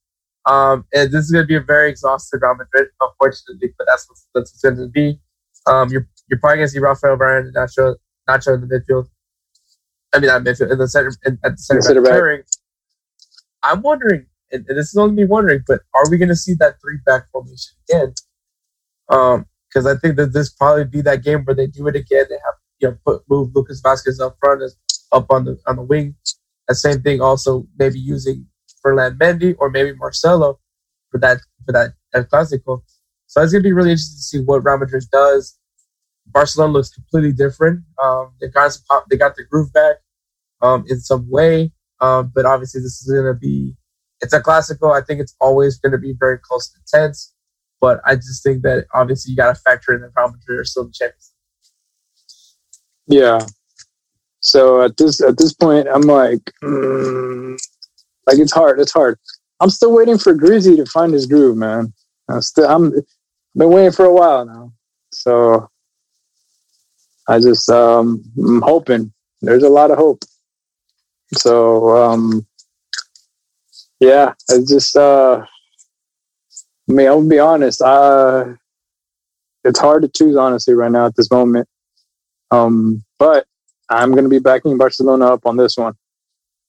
Um, and this is going to be a very exhausted Real Madrid, unfortunately, but that's what that's what's going to be. Um, you're you're probably going to see Rafael Varane and Nacho Nacho in the midfield. I mean, not midfield in the center in, at the center, center back. I'm wondering, and, and this is only me wondering, but are we going to see that three back formation again? Um, because I think that this probably be that game where they do it again. They have you know put move Lucas Vázquez up front as up on the on the wing. The same thing also maybe using Ferland Mendy or maybe Marcelo for that for that El Clásico. So it's gonna be really interesting to see what Real Madrid does. Barcelona looks completely different. Um, they got some, they got the groove back um, in some way, um, but obviously this is gonna be it's a classical. I think it's always gonna be very close to tense. But I just think that obviously you got to factor in the Real Madrid are still the champions.
Yeah. So at this at this point, I'm like, mm, like it's hard. It's hard. I'm still waiting for Grizzy to find his groove, man. I'm still I'm been waiting for a while now. So I just um I'm hoping. There's a lot of hope. So um yeah, it's just uh I mean, I'll be honest. Uh, it's hard to choose honestly right now at this moment. Um, but I'm going to be backing Barcelona up on this one.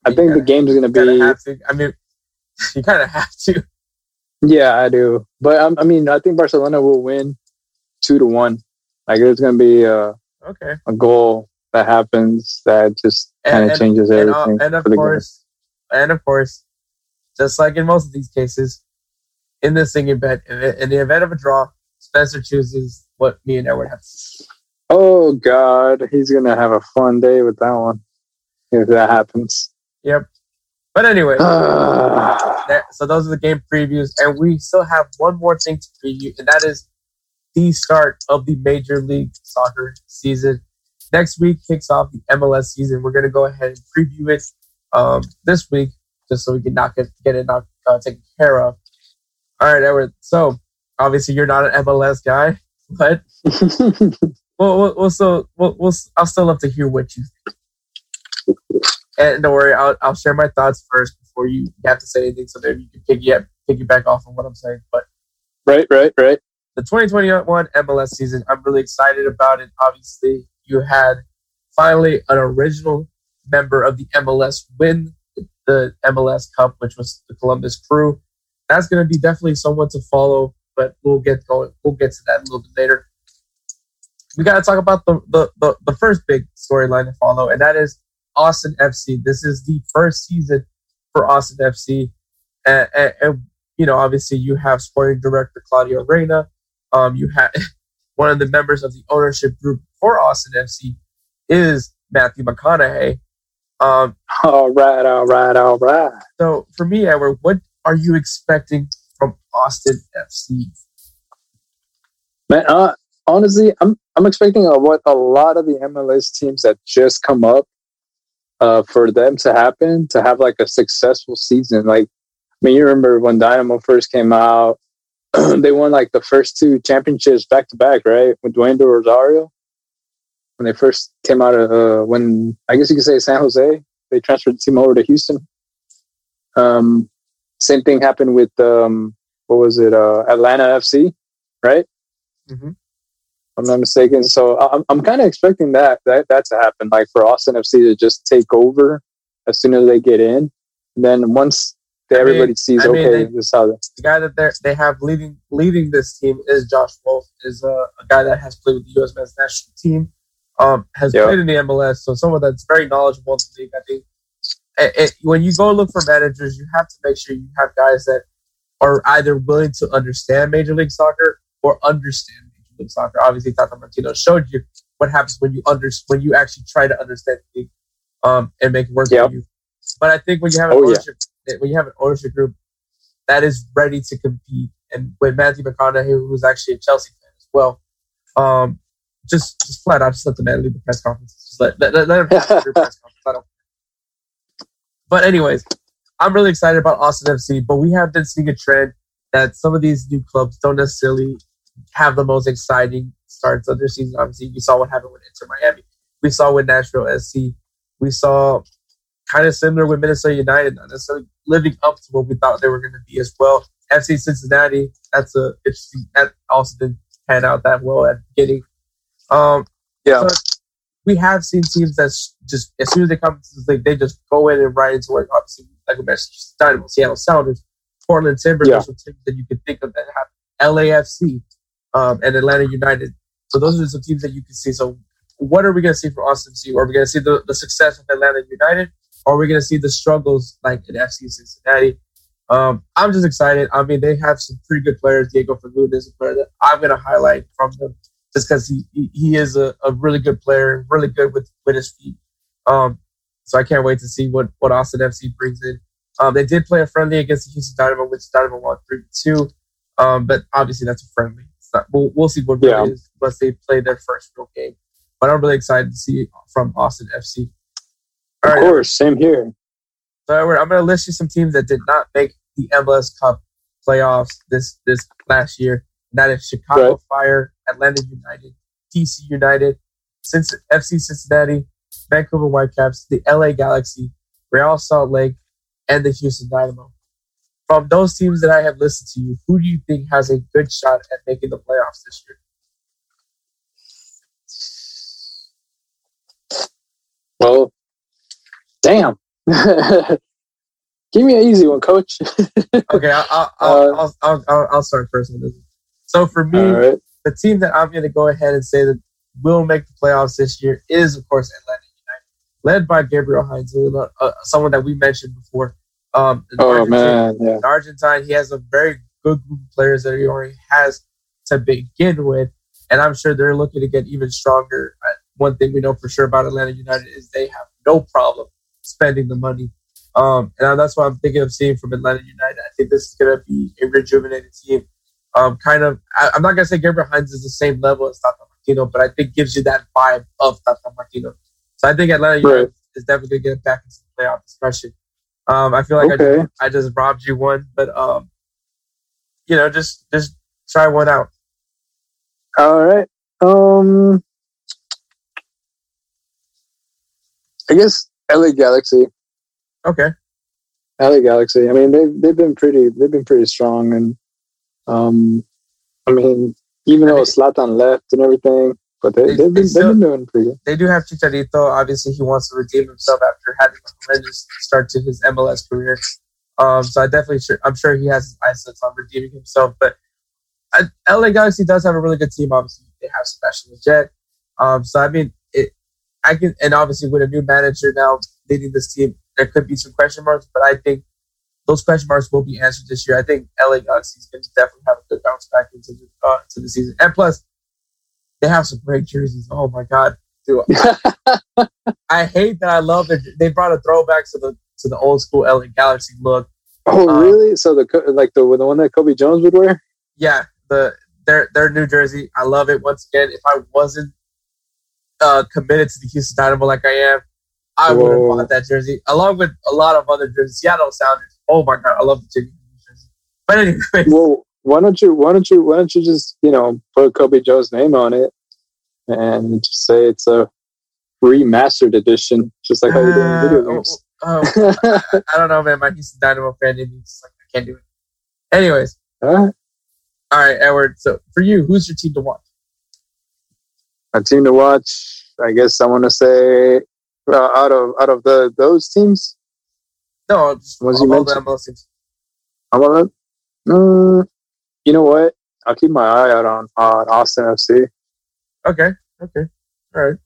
I you think the game's going to be.
I mean, you kind of have to.
Yeah, I do. But um, I mean, I think Barcelona will win two to one. Like there's going to be a
okay
a goal that happens that just kind of changes
and,
everything.
And, of course, and of course, just like in most of these cases, in this singing bet, in the event of a draw, Spencer chooses what me and Edward have.
Oh God, he's gonna have a fun day with that one if that happens.
Yep. But anyway, so those are the game previews, and we still have one more thing to preview, and that is the start of the Major League Soccer season. Next week kicks off the MLS season. We're gonna go ahead and preview it um, this week, just so we can knock it, get it knocked, uh, taken care of. All right, Edward. So obviously you're not an MLS guy, but we'll, we'll, we'll still we'll, we'll I'll still love to hear what you think. And don't worry, I'll I'll share my thoughts first before you have to say anything, so maybe you can piggyback piggyback off of what I'm saying. But
right, right, right.
The 2021 MLS season, I'm really excited about it. Obviously, you had finally an original member of the MLS win the MLS Cup, which was the Columbus Crew that's going to be definitely someone to follow, but we'll get going. We'll get to that a little bit later. We got to talk about the, the, the, the first big storyline to follow, and that is Austin FC. This is the first season for Austin FC. And, and, and you know, obviously, you have sporting director Claudio Reyna. Um, you have one of the members of the ownership group for Austin FC is Matthew McConaughey. Um,
all right, all right, all right.
So for me, Edward, what are you expecting from Austin FC?
Man, uh, honestly, I'm I'm expecting a, what a lot of the MLS teams that just come up uh, for them to happen to have like a successful season. Like, I mean, you remember when Dynamo first came out, they won like the first two championships back to back, right? With Dwayne De Rosario when they first came out of uh, when I guess you could say San Jose, they transferred the team over to Houston. Um, same thing happened with um, what was it? Uh, Atlanta FC, right? Mm-hmm. I'm not mistaken. So I'm, I'm kind of expecting that, that that to happen, like for Austin FC to just take over as soon as they get in. And then once everybody mean, sees, I mean, okay, they, this is how
the guy that they they have leading leading this team is Josh Wolff, is a, a guy that has played with the U.S. men's national team, um, has yep. played in the MLS, so someone that's very knowledgeable in the league. I think it, it, when you go look for managers, you have to make sure you have guys that are either willing to understand Major League Soccer or understand Major League Soccer. Obviously, Tata Martino showed you what happens when you under when you actually try to understand the league um, and make it work yep. for you. But I think when you have an oh, ownership yeah. when you have an ownership group that is ready to compete, and with Matthew McConaughey, who's actually a Chelsea fan as well, um, just just flat out just let the man lead the press conference. Just let let, let him have the press conference. I don't but anyways, I'm really excited about Austin FC, but we have been seeing a trend that some of these new clubs don't necessarily have the most exciting starts of their season. Obviously, we saw what happened with Inter Miami. We saw with Nashville SC. We saw kind of similar with Minnesota United, not necessarily living up to what we thought they were going to be as well. FC Cincinnati, that's a interesting. That also didn't pan out that well at the beginning. Um, yeah, we have seen teams that just as soon as they come to the league, they just go in and right into it. Obviously, like I mentioned, Dynamo, Seattle Sounders, Portland Timbers, yeah. teams that you could think of that have LAFC um, and Atlanta United. So those are some teams that you can see. So what are we going to see from Austin FC? Are we going to see the, the success of Atlanta United? Or are we going to see the struggles like in FC Cincinnati? Um, I'm just excited. I mean, they have some pretty good players. Diego Fagúndez is a player that I'm going to highlight from them just because he, he, is a, a really good player, really good with, with his feet. Um, so I can't wait to see what, what Austin FC brings in. Um, they did play a friendly against the Houston Dynamo, which Dynamo won 3 2. Um, but obviously, that's a friendly. Not, we'll, we'll see what yeah. it is once they play their first real game. But I'm really excited to see from Austin FC.
All of right, course, same here.
So I'm going to list you some teams that did not make the MLS Cup playoffs this this last year. And that is Chicago right. Fire, Atlanta United, DC United, FC Cincinnati, Vancouver Whitecaps, the LA Galaxy, Real Salt Lake, and the Houston Dynamo. From those teams that I have listed to you, who do you think has a good shot at making the playoffs this year?
Well, damn. Give me an easy one, coach.
okay, I'll, I'll, uh, I'll, I'll, I'll, start first with this. So for me, right. the team that I'm going to go ahead and say that will make the playoffs this year is, of course, Atlanta United, led by Gabriel Heinze, uh, someone that we mentioned before. Um,
oh man, yeah.
Argentine, he has a very good group of players that he already has to begin with, and I'm sure they're looking to get even stronger. One thing we know for sure about Atlanta United is they have no problem spending the money, um, and that's what I'm thinking of seeing from Atlanta United. I think this is going to be a rejuvenated team. Um, kind of, I, am not going to say Gabriel Heinze is the same level as Tata Martino, but I think gives you that vibe of Tata Martino. So I think Atlanta United right. is definitely going to get back into the playoff discussion. Um, I feel like okay. I, just, I just robbed you one, but um, you know, just just try one out.
All right. Um, I guess LA Galaxy.
Okay.
LA Galaxy. I mean, they've they've been pretty they've been pretty strong, and um, I mean, even though Zlatan left and everything, but they, have been, still, been doing pretty good.
They do have Chicharito. Obviously, he wants to redeem himself after having a horrendous start to his MLS career. Um, so I definitely, sure, I'm sure he has his eyesight on redeeming himself. But I, LA Galaxy does have a really good team. Obviously, they have Sebastian Lletget. Um, so I mean, it, I can, and obviously with a new manager now leading this team, there could be some question marks. But I think those question marks will be answered this year. I think LA Galaxy is going to definitely have a good bounce back into the, uh, to the season. And plus, they have some great jerseys. Oh my god, dude! I, I hate that. I love it. They brought a throwback to the to the old school LA Galaxy look.
Oh um, really? So the like the the one that Cobi Jones would wear?
Yeah, the their their New Jersey. I love it. Once again, if I wasn't uh, committed to the Houston Dynamo like I am, I would have bought that jersey along with a lot of other jerseys. Seattle Sounders. Oh my god, I love the jersey. But anyway,
well, why don't you why don't you why don't you just you know put Cobi Jones' name on it and just say it's a remastered edition, just like how you do in video uh, games.
Oh, oh, I don't know, man. My Houston Dynamo fan in me like I can't do it. Anyways, all right, all right, Edward. So for you, who's your team to watch?
A team to watch. I guess I want to say uh, out of out of the those teams.
No, just was you mentioned? MLS teams.
How about that? Mm, you know what? I'll keep my eye out on on Austin FC.
Okay. Okay. All right.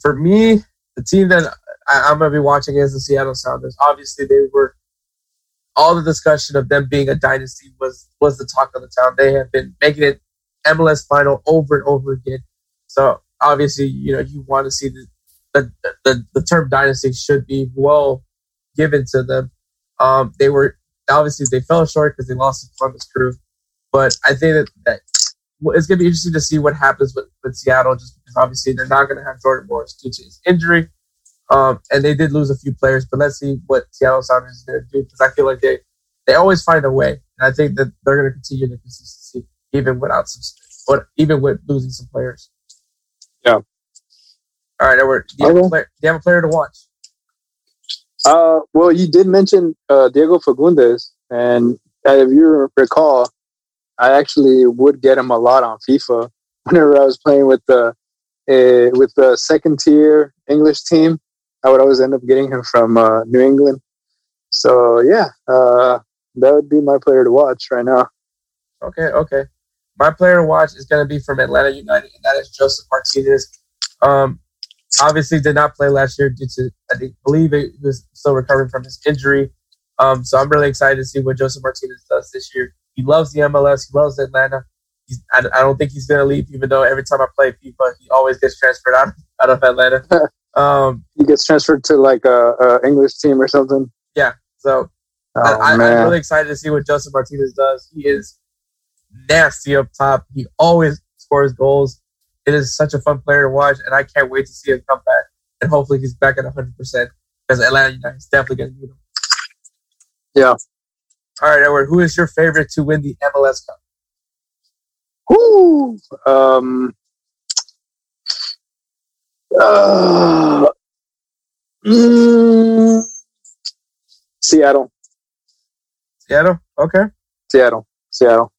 For me, the team that I, am going to be watching is the Seattle Sounders. Obviously, they were all the discussion of them being a dynasty was was the talk of the town. They have been making it MLS final over and over again. So obviously, you know, you want to see the the, the, the term dynasty should be well given to them. Um, they were obviously they fell short because they lost to Columbus Crew. But I think that, that it's going to be interesting to see what happens with, with Seattle, just because obviously they're not going to have Jordan Morris due to his injury. Um, and they did lose a few players, but let's see what Seattle Sounders is going to do because I feel like they, they always find a way. And I think that they're going to continue the consistency even without some, but even with losing some players.
Yeah.
All right, Edward. Do you, okay. player, do you have a player to watch?
Uh, well, you did mention uh, Diego Fagúndez, and if you recall, I actually would get him a lot on FIFA whenever I was playing with the uh, with the second tier English team. I would always end up getting him from uh, New England. So yeah, uh, that would be my player to watch right now.
Okay, okay. My player to watch is going to be from Atlanta United, and that is Josef Martinez. Um, obviously, did not play last year due to I believe he was still recovering from his injury. Um, so I'm really excited to see what Josef Martinez does this year. He loves the MLS. He loves Atlanta. He's, I, I don't think he's going to leave, even though every time I play FIFA, he always gets transferred out, out of Atlanta. Um,
he gets transferred to like a, a English team or something.
Yeah. So oh, I, am really excited to see what Josef Martinez does. He is nasty up top. He always scores goals. It is such a fun player to watch, and I can't wait to see him come back. And hopefully, he's back at 100 percent because Atlanta United is definitely going to need him.
Yeah.
All right, Edward. Who is your favorite to win the MLS Cup?
Who? Um. Uh, mm, Seattle.
Seattle. Okay.
Seattle. Seattle.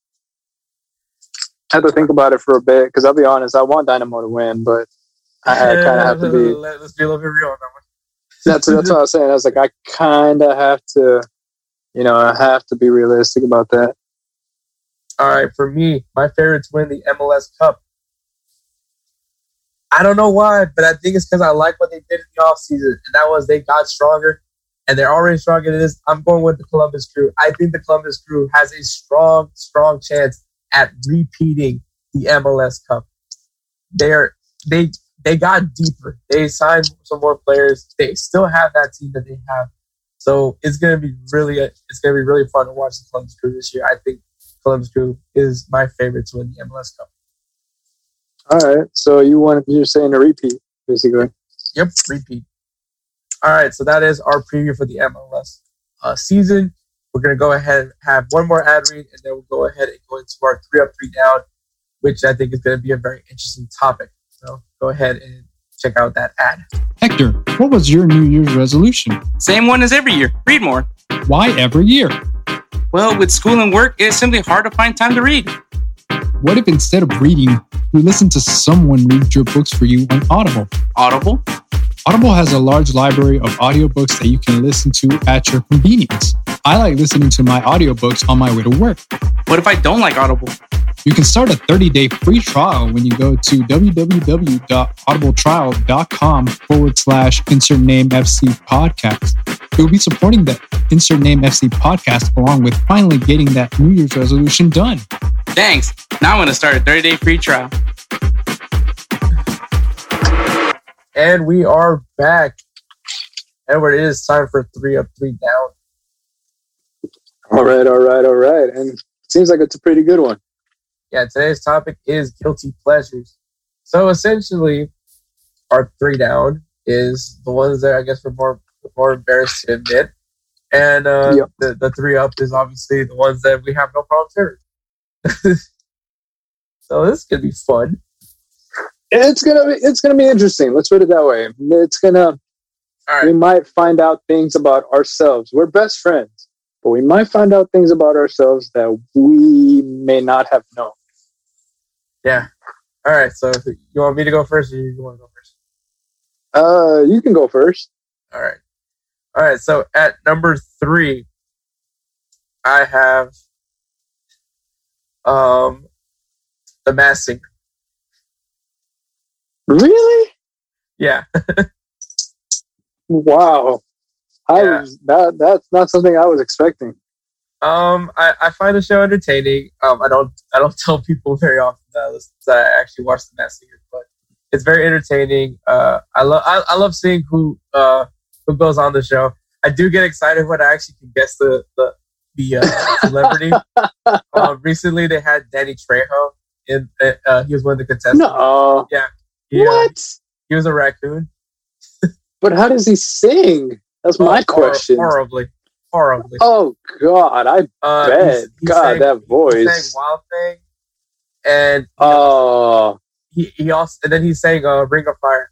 I have to think about it for a bit because I'll be honest, I want Dynamo to win, but I, kind of have to be.
Let's be a little bit real on that one.
that's that's what I was saying. I was like, I kind of have to, you know, I have to be realistic about that.
All right, for me, my favorite to win the MLS Cup. I don't know why, but I think it's because I like what they did in the offseason, and that was they got stronger, and they're already stronger than this. I'm going with the Columbus Crew. I think the Columbus Crew has a strong, strong chance at repeating the MLS Cup. They're they they got deeper. They signed some more players. They still have that team that they have. So it's gonna be really it's gonna be really fun to watch the Columbus Crew this year. I think Columbus Crew is my favorite to win the MLS Cup.
All right. So you want you're saying a repeat, basically.
Yep, repeat. All right, so that is our preview for the MLS uh, season. We're going to go ahead and have one more ad read, and then we'll go ahead and go into our three up, three down, which I think is going to be a very interesting topic. So go ahead and check out that ad.
Hector, what was your New Year's resolution?
Same one as every year read more.
Why every year?
Well, with school and work, it's simply hard to find time to read.
What if instead of reading, you listen to someone read your books for you on Audible?
Audible?
Audible has a large library of audiobooks that you can listen to at your convenience. I like listening to my audiobooks on my way to work.
What if I don't like Audible?
You can start a 30-day free trial when you go to www.audibletrial.com forward slash insert name FC podcast. You'll be supporting the insert name FC podcast along with finally getting that New Year's resolution done.
Thanks. Now I'm going to start a 30-day free trial.
And we are back. Edward, it is time for three up, three down.
All right, all right, all right. And it seems like it's a pretty good one.
Yeah, today's topic is guilty pleasures. So essentially, our three down is the ones that I guess we're more more embarrassed to admit. And uh, yep. the, the three up is obviously the ones that we have no problem sharing. so this could be fun.
It's gonna be it's gonna be interesting. Let's put it that way. It's gonna right. we might find out things about ourselves. We're best friends, but we might find out things about ourselves that we may not have known.
Yeah. All right. So you want me to go first, or you want to go first?
Uh, you can go first.
All right. All right. So at number three, I have um the Masked Singer.
Really?
Yeah.
wow. I yeah. was that that's not something I was expecting.
Um, I, I find the show entertaining. Um, I don't I don't tell people very often that I, listen, that I actually watch the Masked Singer, but it's very entertaining. Uh, I love I, I love seeing who uh who goes on the show. I do get excited when I actually can guess the the the uh, celebrity. uh, recently, they had Danny Trejo, and uh, he was one of the contestants.
No,
yeah,
he, what?
he was a raccoon.
but how does he sing? That's my question.
Horribly, horribly.
Oh God, I uh, bet. He's, he's God, sang, that voice. He
sang Wild Thing, and
oh,
he, he also and then he sang uh, Ring of Fire.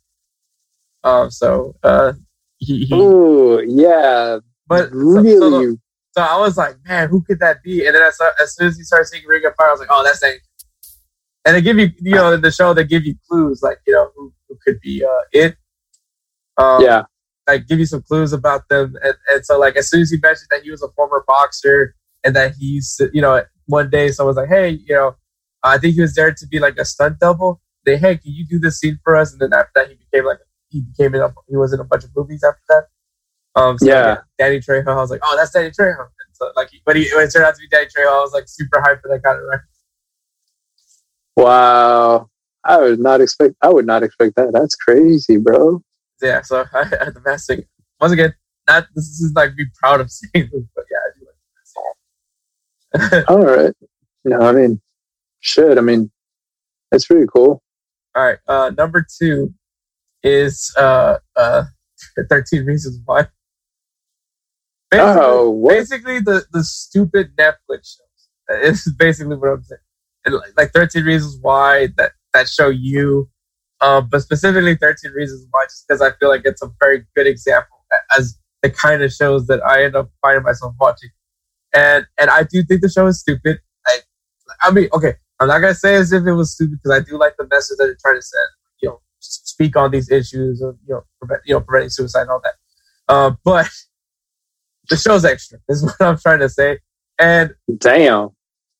Um, so uh, he, he
Ooh, yeah,
but
really. So,
so, so, I was like, man, who could that be? And then I saw, as soon as he started singing Ring of Fire, I was like, oh, that's that. and they give you, you know, in the show they give you clues like you know who, who could be uh, it.
Um, yeah.
Like give you some clues about them, and, and so like as soon as he mentioned that he was a former boxer and that he's you know one day someone's like, hey, you know, I think he was there to be like a stunt double. They hey, can you do this scene for us? And then after that, he became like he became in a, he was in a bunch of movies after that. Um, so
yeah,
Danny Trejo. I was like, oh, that's Danny Trejo. And so like, but he when it turned out to be Danny Trejo, I was like super hyped for that kind of record.
Wow, I would not expect. I would not expect that. That's crazy, bro.
Yeah. So I, I the best thing once again. Not this is like be proud of saying this, but yeah, I do
All right. No, I mean, should. I mean, it's pretty cool.
All right. Uh, number two is uh, uh, 13 Reasons Why. Basically, oh, what? basically the, the stupid Netflix shows. It's basically what I'm saying. And like, like 13 Reasons Why that, that show you, um, but specifically 13 Reasons Why, just because I feel like it's a very good example as the kind of shows that I end up finding myself watching and and I do think the show is stupid. I, I mean, okay, I'm not gonna say as if it was stupid because I do like the message that they're trying to send. You know, speak on these issues of you know, prevent, you know, preventing suicide and all that. Uh, but the show's extra. Is what I'm trying to say. And
damn,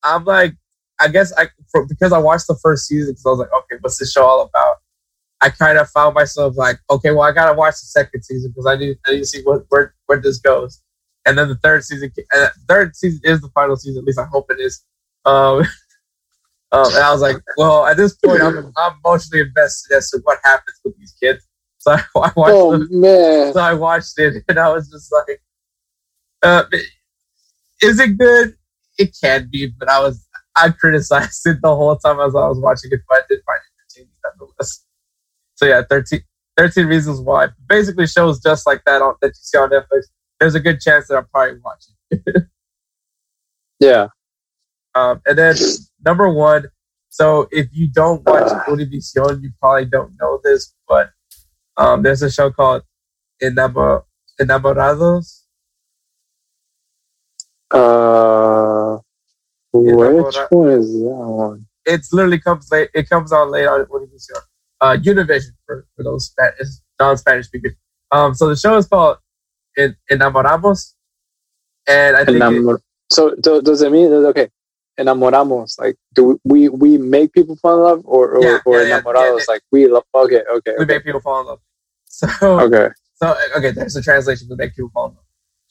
I'm like, I guess I for, because I watched the first season because I was like, okay, what's this show all about? I kind of found myself like, okay, well, I gotta watch the second season because I need, I need to see what where where this goes and then the third season, uh, third season is the final season. At least I hope it is. Um, um, and I was like, well, at this point, I'm, I'm emotionally invested as to what happens with these kids. So I, I watched.
Oh man!
So I watched it, and I was just like, uh, "Is it good? It can be," but I was I criticized it the whole time as I was watching it, but I did find it entertaining nonetheless. So yeah, 13, 13 reasons why. Basically, shows just like that on, that you see on Netflix there's a good chance that I'm probably watching.
yeah.
Um, and then number one, so if you don't watch uh, Univision, you probably don't know this, but um, there's a show called Enamor- Enamorados.
Uh, which one is that one?
It's literally comes late. It comes on late on Univision. Uh, Univision for, for those Spanish, non-Spanish speakers. Um, so the show is called en, enamoramos. And I think Enamor- it,
so, so does it mean okay? Enamoramos, like do we we make people fall in love, or or, yeah, or yeah, enamorados, yeah, like we love? Okay, okay,
we
okay.
make people fall in love. So
okay,
so okay, there's a translation to make people fall in love.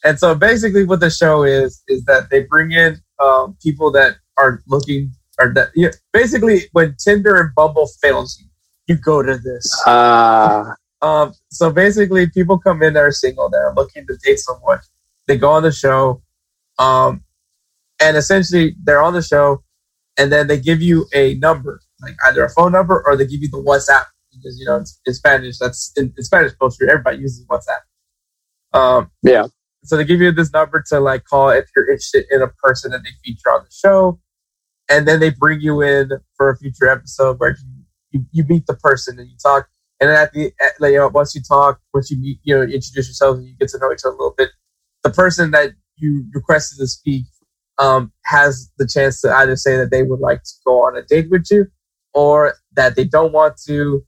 And so basically, what the show is is that they bring in um, people that are looking or that yeah, basically when Tinder and Bumble fails you, you go to this.
Ah. Uh,
um, so basically, people come in that are single that are looking to date someone. They go on the show, um, and essentially they're on the show, and then they give you a number, like either a phone number or they give you the WhatsApp because you know it's in Spanish. That's in, in Spanish culture. Everybody uses WhatsApp. Um,
yeah.
So they give you this number to like call if you're interested in a person that they feature on the show, and then they bring you in for a future episode where you, you, you meet the person and you talk and then at the at, you know, once you talk, once you meet, you know, introduce yourself and you get to know each other a little bit, the person that you requested to speak um, has the chance to either say that they would like to go on a date with you, or that they don't want to,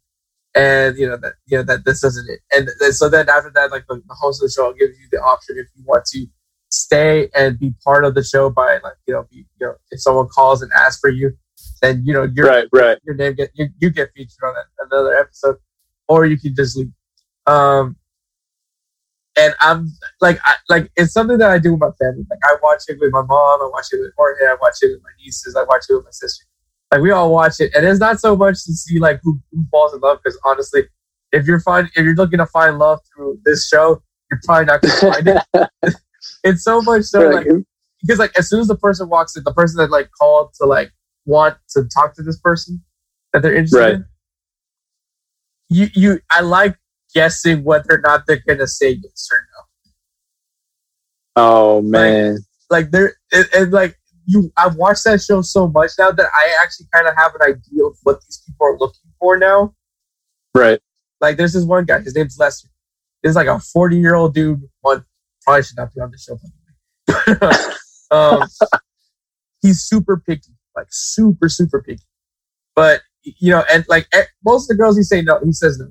and you know that you know that this isn't it. And, and so then after that, like the, the host of the show gives you the option if you want to stay and be part of the show by like you know be, you know if someone calls and asks for you, then you know your
right right
your name get you, you get featured on another episode or you can just leave. Um, and I'm like, I, like it's something that I do with my family. Like I watch it with my mom, I watch it with Jorge, I watch it with my nieces, I watch it with my sister. Like we all watch it, and it's not so much to see like who, who falls in love. Because honestly, if you're find if you're looking to find love through this show, you're probably not going to find it. it's so much so like because like as soon as the person walks in, the person that like called to like want to talk to this person that they're interested right. in, you you I like guessing whether or not they're gonna say yes or no.
Oh man!
Like, like they're and, like you. I've watched that show so much now that I actually kind of have an idea of what these people are looking for now.
Right.
Like there's this one guy. His name's Lester. He's like a 40 year old dude. One probably should not be on the show. um, he's super picky, like super super picky. but you know, and like eh, most of the girls, he say no. He says no.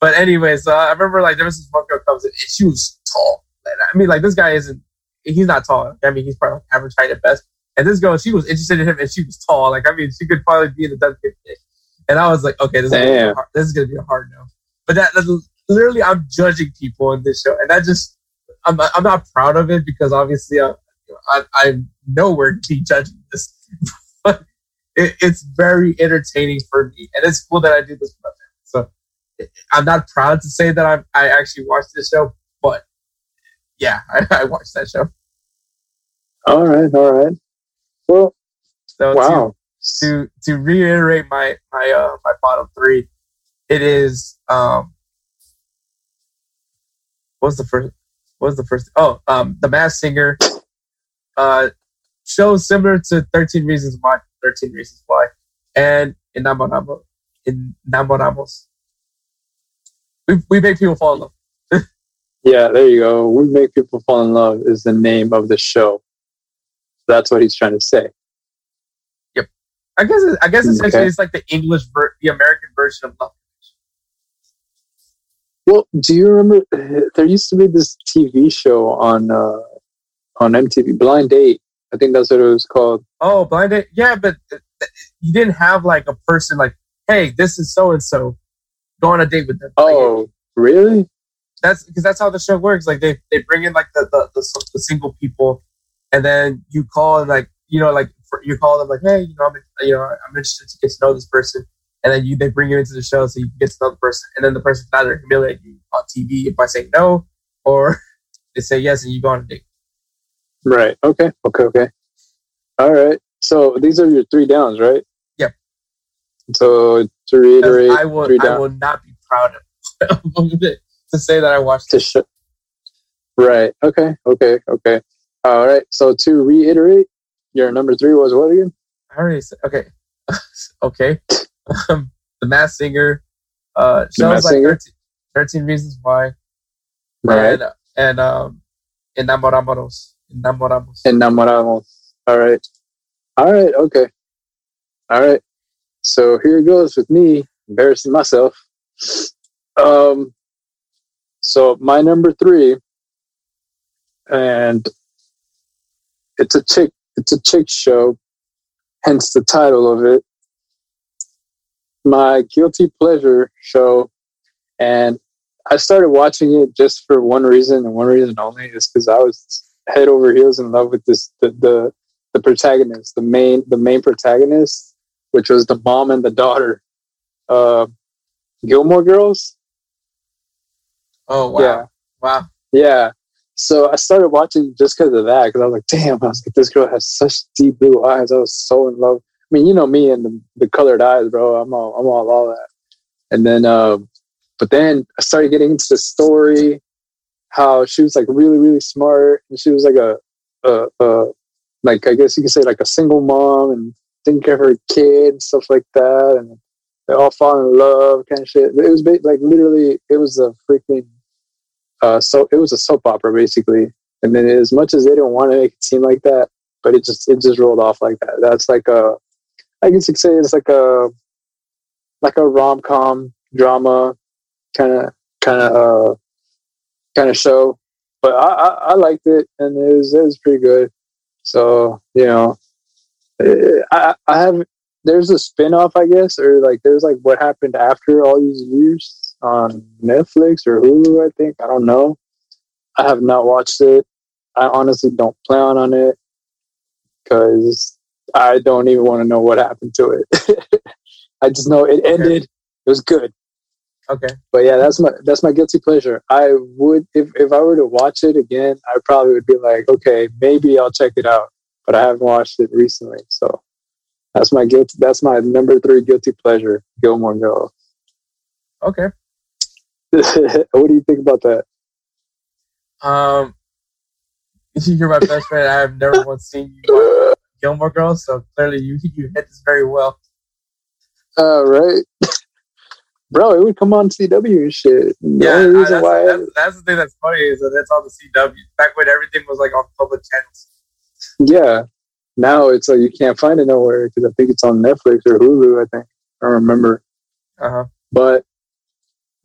But anyway, so I remember like there was this one girl comes in, and she was tall. I mean, like this guy isn't. He's not tall. I mean, he's probably like average height at best. And this girl, she was interested in him, and she was tall. Like I mean, she could probably be in the WNBA. And I was like, okay, this is, gonna be a hard, this is gonna be a hard no. But that, literally, I'm judging people in this show, and that just, I'm, I'm not proud of it because obviously uh, I, I, I'm nowhere to be judging this, it, it's very entertaining for me, and it's cool that I do this for my family. So I'm not proud to say that I I actually watched this show, but yeah, I, I watched that show.
All right, all right. Well, so wow.
To, to to reiterate my my uh my bottom three, it is um. What's the first? What's the first? Oh, um, the Masked Singer. Uh, shows similar to Thirteen Reasons Why. Thirteen Reasons Why, and Enamoramos. Enamoramos. We we make people fall in love.
yeah, there you go. We make people fall in love is the name of the show. That's what he's trying to say.
Yep. I guess I guess essentially okay. it's like the English ver- the American version of love.
Well, do you remember there used to be this TV show on uh, on MTV, Blind Date? I think that's what it was called.
Oh, Blind Date. Yeah, but you didn't have like a person like, "Hey, this is so and so. Go on a date with them."
Oh, like, really?
That's because that's how the show works. Like they, they bring in like the, the, the, the single people and then you call and like you know like for, you call them like hey you know I'm you know I'm interested to get to know this person and then you they bring you into the show so you can get to know the person and then the person either humiliate you on TV by saying no or they say yes and you go on a date.
Right. Okay. Okay. Okay. All right. So these are your three downs, right?
Yep.
So to reiterate,
I will I will not be proud of to say that I watched
to show. Right. Okay. Okay. Okay. All right. So to reiterate, your number three was what again?
I already said. Okay. okay. Um, the Masked Singer. Uh, shows like 13, 13, Reasons Why.
Right.
And, um and um, Enamoramos. Enamoramos.
Enamoramos. All right. All right. Okay. All right. So here it goes with me embarrassing myself. Um. So my number three, and it's a chick it's a chick show, hence the title of it. My guilty pleasure show, and I started watching it just for one reason and one reason only is because I was head over heels in love with this the, the the protagonist, the main the main protagonist, which was the mom and the daughter. Uh, Gilmore Girls.
Oh wow!
Yeah.
Wow.
Yeah. So I started watching just because of that, because I was like, damn, I was like, this girl has such deep blue eyes. I was so in love. I mean, you know me and the, the colored eyes, bro. I'm all, I'm all, all that. And then, uh, but then I started getting into the story, how she was like really, really smart. And she was like a, a, a like, I guess you could say like a single mom and didn't care for her kids, and stuff like that. And they all fall in love kind of shit. It was like literally, it was a freaking uh, so it was a soap opera basically. And then as much as they didn't want to make it seem like that, but it just it just rolled off like that. That's like a, I guess you could say it's like a, like a rom com drama, kind of kind of uh, kind of show. But I, I, I liked it, and it was it was pretty good. So you know, eh, I I have there's a spin off, I guess, or like there's like what happened after all these years on Netflix or Hulu, I think. I don't know. I have not watched it. I honestly don't plan on it because I don't even want to know what happened to it. I just know it ended. Okay. It was good.
Okay.
But yeah, that's my that's my guilty pleasure. I would if if I were to watch it again, I probably would be like, okay, maybe I'll check it out. But I haven't watched it recently, so that's my guilty. That's my number three guilty pleasure, Gilmore Girls.
Okay.
what do you think about that?
Um, you're my best friend. I have never once seen you Gilmore Girls, so clearly you you hit this very well.
Uh, right. Bro, it would come on CW and shit.
Yeah, I, that's, why that's, that's, the thing that's funny is that it's on the CW. Back when everything was like on public channels.
Yeah, now it's like you can't find it nowhere because I think it's on Netflix or Hulu. I think I remember.
Uh-huh.
But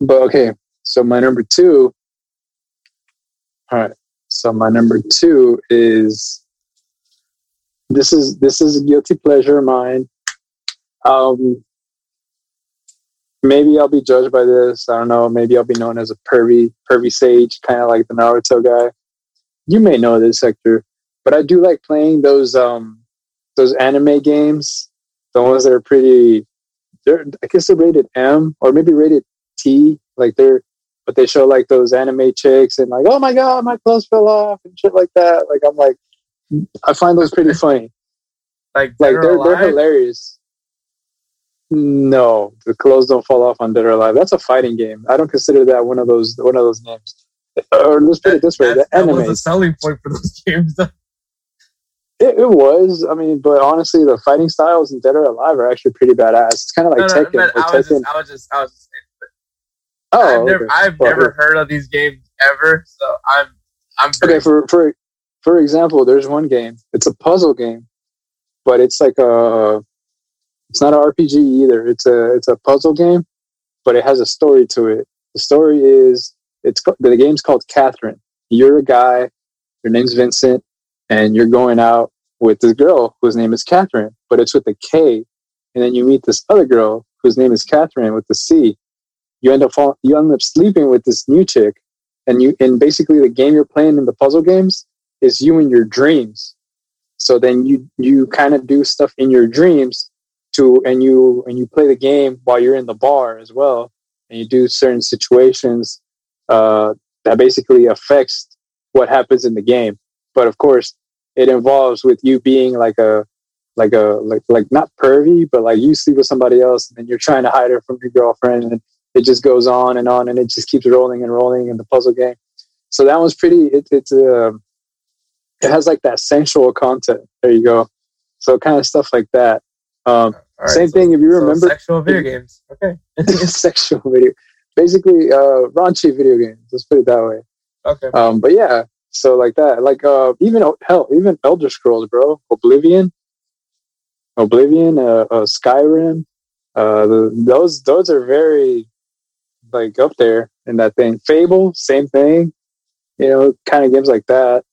but okay, so my number two. All right, so my number two is this is this is a guilty pleasure of mine. Um, maybe I'll be judged by this. I don't know. Maybe I'll be known as a pervy pervy sage, kind of like the Naruto guy. You may know this sector, but I do like playing those um those anime games. The ones that are pretty. They're I guess they're rated M or maybe rated T. Like they're but they show like those anime chicks and like, oh my god, my clothes fell off and shit like that. Like I'm like, I find those pretty funny.
like
like they're they're hilarious. No, the clothes don't fall off on Dead or Alive. That's a fighting game. I don't consider that one of those one of those games. Or let's put it this way: the
that was a selling point for those games.
it, it, was. I mean, but honestly, the fighting styles in Dead or Alive are actually pretty badass. It's kind of like no, no, Tekken.
I, was Just, I was just, I was just Oh, I've never, okay. I've well, never heard of these games ever, so I'm, I'm
okay. For for for example, there's one game. It's a puzzle game, but it's like a, it's not an RPG either. It's a it's a puzzle game, but it has a story to it. The story is it's the game's called Catherine. You're a guy. Your name's Vincent, and you're going out with this girl whose name is Katherine, but it's with a K. And then you meet this other girl whose name is Catherine with the C you end up fall, you end up sleeping with this new chick, and you and basically the game you're playing in the puzzle games is you in your dreams. So then you you kind of do stuff in your dreams to and you and you play the game while you're in the bar as well, and you do certain situations uh, that basically affects what happens in the game. But of course, it involves with you being like a like a like like not pervy, but like you sleep with somebody else and you're trying to hide her from your girlfriend and it just goes on and on and it just keeps rolling and rolling in the puzzle game. So that one's pretty. It, it's uh, it has like that sensual content. There you go. So kind of stuff like that. Um, right, same so, thing if you remember
so sexual video games. Okay,
sexual video, basically uh, raunchy video games. Let's put it that way.
Okay.
Um, but yeah, so like that, like uh, even hell, even Elder Scrolls, bro, Oblivion, Oblivion, uh, uh Skyrim, uh, the, those those are very like up there in that thing. Fable, same thing. You know, kind of games like that.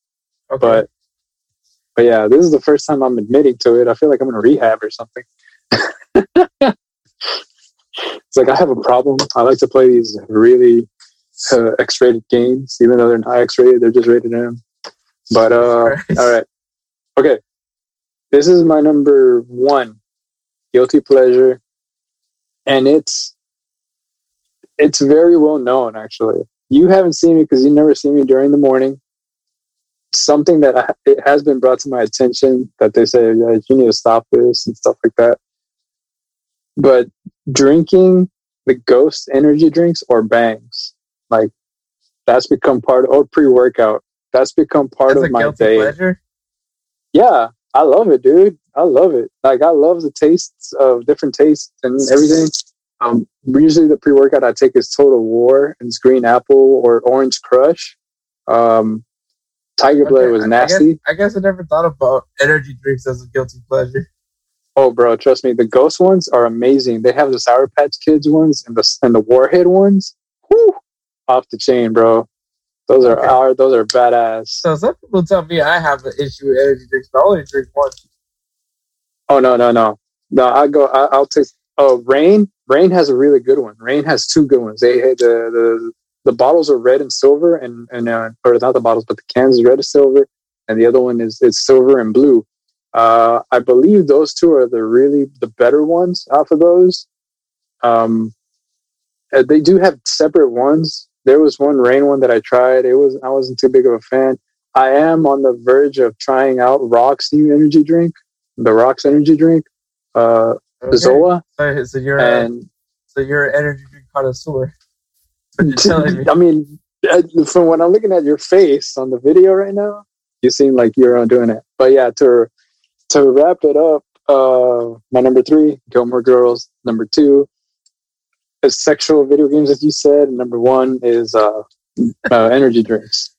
Okay. But but yeah, this is the first time I'm admitting to it. I feel like I'm in rehab or something. it's like I have a problem. I like to play these really uh, X-rated games, even though they're not X-rated. They're just rated M. But uh, all right, okay. This is my number one guilty pleasure, and it's it's very well known, actually. You haven't seen me because you never see me during the morning. Something that I, it has been brought to my attention that they say yeah, you need to stop this and stuff like that. But drinking the Ghost energy drinks or bangs, like that's become part of, or pre workout, that's become part that's of my day. Pleasure? Yeah, I love it, dude. I love it. Like I love the tastes of different tastes and everything. Um, usually the pre-workout I take is Total War and it's Green Apple or Orange Crush. Um, Tiger okay, Blood was nasty.
I guess, I guess I never thought about energy drinks as a guilty pleasure.
Oh, bro, trust me, the Ghost ones are amazing. They have the Sour Patch Kids ones and the and the Warhead ones. Whew, off the chain, bro. Those are okay. our, those are badass.
So some people tell me I have an issue with energy drinks, but I only drink one.
Oh no, no, no, no! I go. I, will take. Oh, Reign. Reign has a really good one. Reign has two good ones. They the the the bottles are red and silver, and and uh, or not the bottles, but the cans is red and silver, and the other one is is silver and blue. Uh, I believe those two are the really the better ones off of those. Um, uh, they do have separate ones. There was one Reign one that I tried. It was I wasn't too big of a fan. I am on the verge of trying out Rock's new energy drink, the Rock's energy drink. Uh, Okay. Zoa.
So, so you're and, a, so you're an energy drink connoisseur.
I mean, from when I'm looking at your face on the video right now, you seem like you're doing it. But yeah, to to wrap it up, uh, my number three, Gilmore Girls. Number two is sexual video games, as you said. Number one is uh, uh, energy drinks.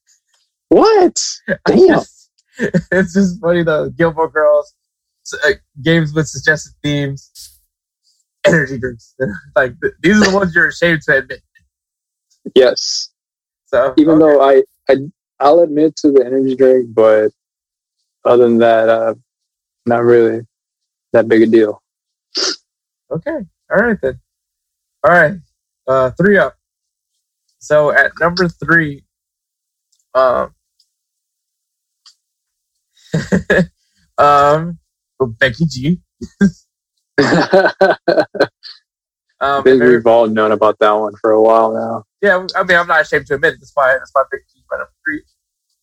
What? Damn.
Just, it's just funny. The Gilmore Girls uh, games with suggested themes, energy drinks. like these are the ones you're ashamed to admit.
Yes.
So
even okay. though I, I I'll admit to the energy drink, but other than that, uh, not really that big a deal.
Okay. All right then. All right. Uh, three up. So at number three, um, um, Becky G.
um, I think we've all known about that one for a while now.
Yeah, I mean, I'm not ashamed to admit it. That's why that's why Becky G my number three.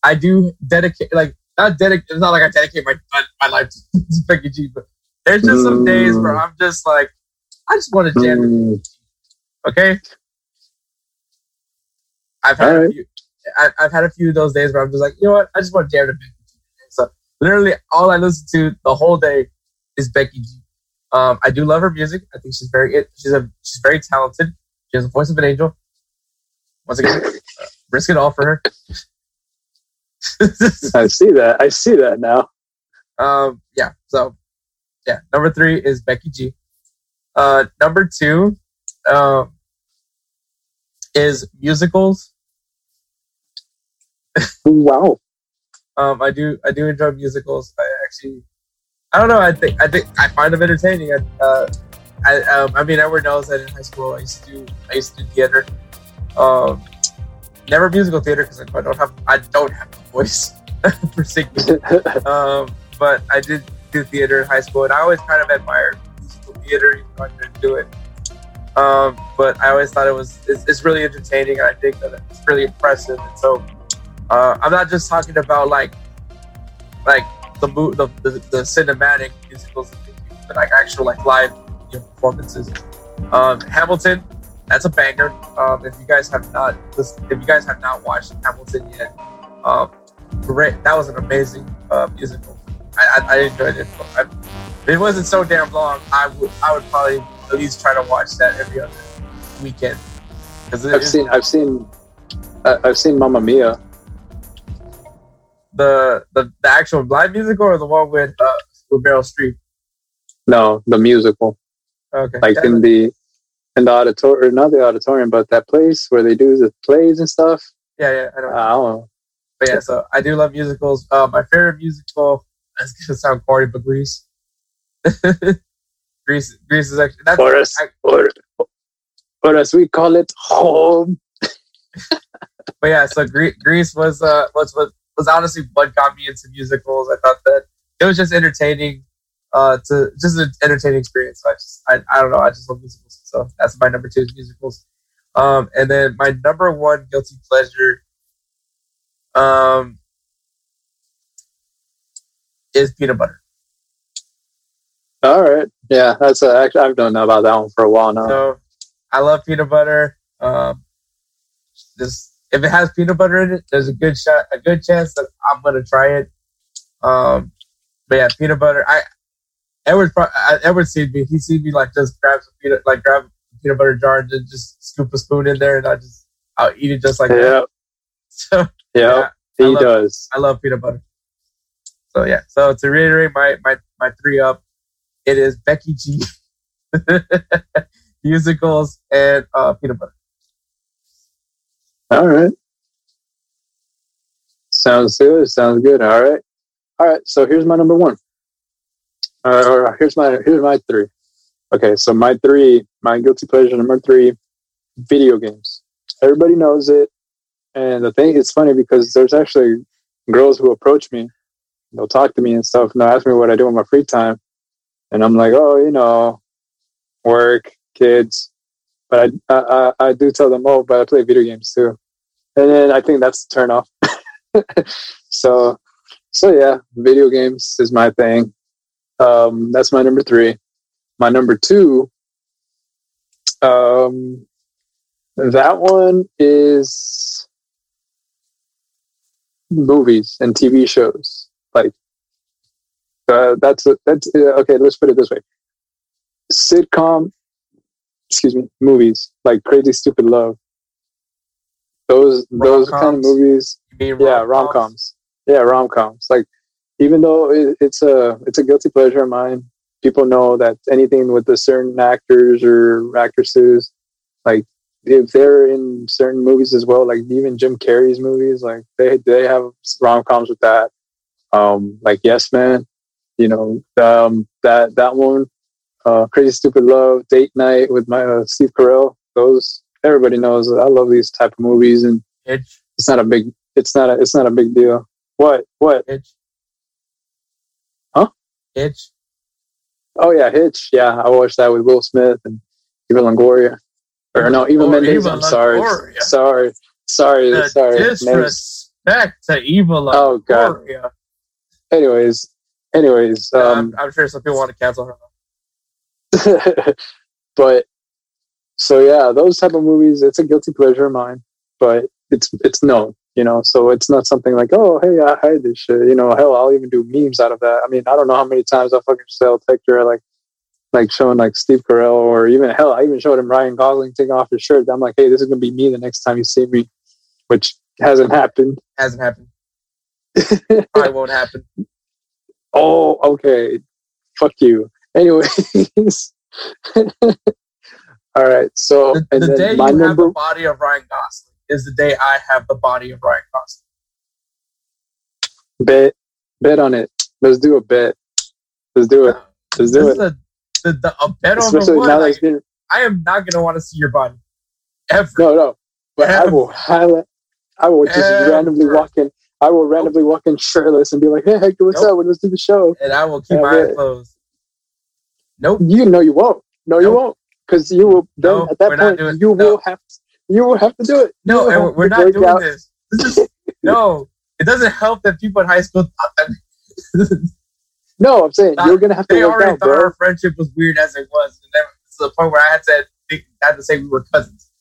I do dedicate, like, not dedicate. It's not like I dedicate my my life to, to Becky G, but there's just some mm. days where mm. I'm just like, I just want to jam. Mm. Okay, I've had right. a few. I, have had a few of those days where I'm just like, you know what? I just want to jam to Becky G. So literally, all I listen to the whole day is Becky G. Um, I do love her music. I think she's very she's a she's very talented. She has the voice of an angel. Once again, uh, risk it all for her.
I see that. I see that now.
Um, yeah. So, yeah. Number three is Becky G. Uh, number two, um, is musicals.
wow.
Um, I do I do enjoy musicals. I actually I don't know. I think I think I find them entertaining. I, uh, I, um, I mean, everyone knows that in high school I used to do I used to do theater. Um, never musical theater because I don't have I don't have a voice for singing. um, but I did do theater in high school, and I always kind of admired musical theater, even though I didn't do it. Um, but I always thought it was it's, it's, really entertaining, and I think that it's really impressive. And so uh, I'm not just talking about like like the the, the, the cinematic musicals, but like actual like live you know, performances. Um, Hamilton, that's a banger. Um, if you guys have not, if you guys have not watched Hamilton yet, um, great. That was an amazing uh, musical. I, I, I enjoyed it. I, if it wasn't so damn long, I would I would probably at least try to watch that every other weekend.
I've seen I've seen uh, I've seen Mamma Mia
the the, the actual live musical or the one with uh, with Meryl Streep?
No, the musical.
Okay.
Like yeah. in the in the auditorium, not the auditorium, but that place where they do the plays and stuff.
Yeah, yeah, I,
don't know. I don't know.
But yeah, so I do love musicals. Uh, my favorite musical is gonna sound corny, but Grease. Grease, Grease is actually that's
or as, I, or, or as we call it, home.
but yeah, so Grease was uh was was was honestly what got me into musicals. I thought that it was just entertaining, uh, to just an entertaining experience. So I just, I, I don't know, I just love musicals. So that's my number two is musicals. Um, and then my number one guilty pleasure, um, is peanut butter.
All right, yeah, that's a, actually I've known about that one for a while now.
So I love peanut butter. Um, just if it has peanut butter in it, there's a good shot, a good chance that I'm gonna try it. Um, but yeah, peanut butter. I Edward Edward seen me. He seen me like just grab some peanut, like grab a peanut butter jar and just scoop a spoon in there, and I just I'll eat it just like
yeah.
that.
So yeah, he
I love,
does.
I love peanut butter. So yeah. So to reiterate my my my three up, it is Becky G, musicals, and uh, peanut butter.
All right. Sounds good. Sounds good. All right. All right. So here's my number one. Uh, here's my here's my three. Okay, so my three, my guilty pleasure number three, video games. Everybody knows it, and the thing it's funny because there's actually girls who approach me, they'll talk to me and stuff, and they'll ask me what I do in my free time, and I'm like, oh, you know, work, kids, but I, I, I do tell them, oh, but I play video games too. And then I think that's the turn off. so, so yeah, video games is my thing. Um, that's my number three. My number two, um, that one is movies and TV shows. Like, uh, that's that's okay. Let's put it this way: sitcom excuse me, movies like Crazy Stupid Love. Those rom-coms? those kind of movies.
yeah,
rom coms. Yeah, rom coms. Like even though it, it's a it's a guilty pleasure of mine, people know that anything with the certain actors or actresses, like if they're in certain movies as well, like even Jim Carrey's movies, like they they have rom coms with that. Um, like Yes Man, you know, um, that that one, uh, Crazy Stupid Love, Date Night with my uh, Steve Carell. Those everybody knows. I love these type of movies, and
Hitch.
it's not a big. It's not a. It's not a big deal. What? What?
Hitch.
Huh?
Hitch.
Oh yeah, Hitch. Yeah, I watched that with Will Smith and Eva Longoria. Or no, Eva oh, Mendes. I'm sorry. Sorry. Sorry. The sorry.
Disrespect to Eva Longoria. Oh god.
Anyways, anyways,
um, I'm, I'm, sure some people want to cancel
her. but so yeah, those type of movies, it's a guilty pleasure of mine, but it's it's known, you know. So it's not something like, oh, hey, I hide this shit, you know. Hell, I'll even do memes out of that. I mean, I don't know how many times I fucking sell picture like like showing like Steve Carell or even hell, I even showed him Ryan Gosling taking off his shirt. I'm like, hey, this is gonna be me the next time you see me, which hasn't happened.
Hasn't happened. Probably won't happen.
Oh, okay. Fuck you. Anyways. All right. So
the, the day you number... have the body of Ryan Gosling is the day I have the body of Ryan Gosling.
Bet, bet on it. Let's do a bet. Let's do it. Let's do it.
A, the, the, a bet on the wood. Like, been... I am not gonna want to see your body ever.
No, no. But ever. I will highlight. I will just ever. randomly walk in. I will randomly walk in shirtless and be like, "Hey, Hector, what's nope. up? Let's do the show."
And I will keep my eyes closed. Nope.
You know you won't. No, nope. you won't. Because you will then no, at that point doing, you no. will have to, you will have to do it.
No, and we're not doing out. this. This is no. It doesn't help that people in high school thought that.
no, I'm saying not, you're gonna have to.
They
work
already
out,
thought bro. our friendship was weird as it was, and then to the point where I had to I had to say we were cousins.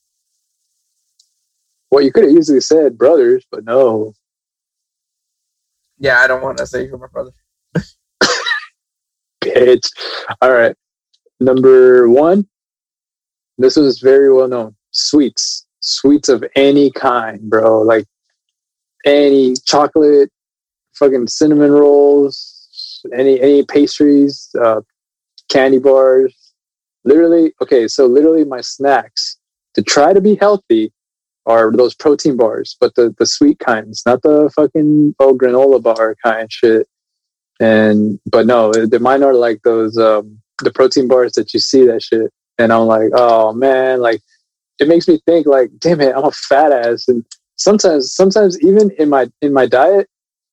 Well, you could have easily said brothers, but no.
Yeah, I don't want to say you're my brother.
Bitch. All right. Number one, this is very well known. Sweets, sweets of any kind, bro. Like any chocolate, fucking cinnamon rolls, any any pastries, uh, candy bars. Literally, okay. So literally, my snacks to try to be healthy are those protein bars, but the the sweet kinds, not the fucking oh granola bar kind shit. And but no, the mine are like those um the protein bars that you see that shit and I'm like, oh man, like it makes me think like, damn it, I'm a fat ass. And sometimes, sometimes even in my in my diet,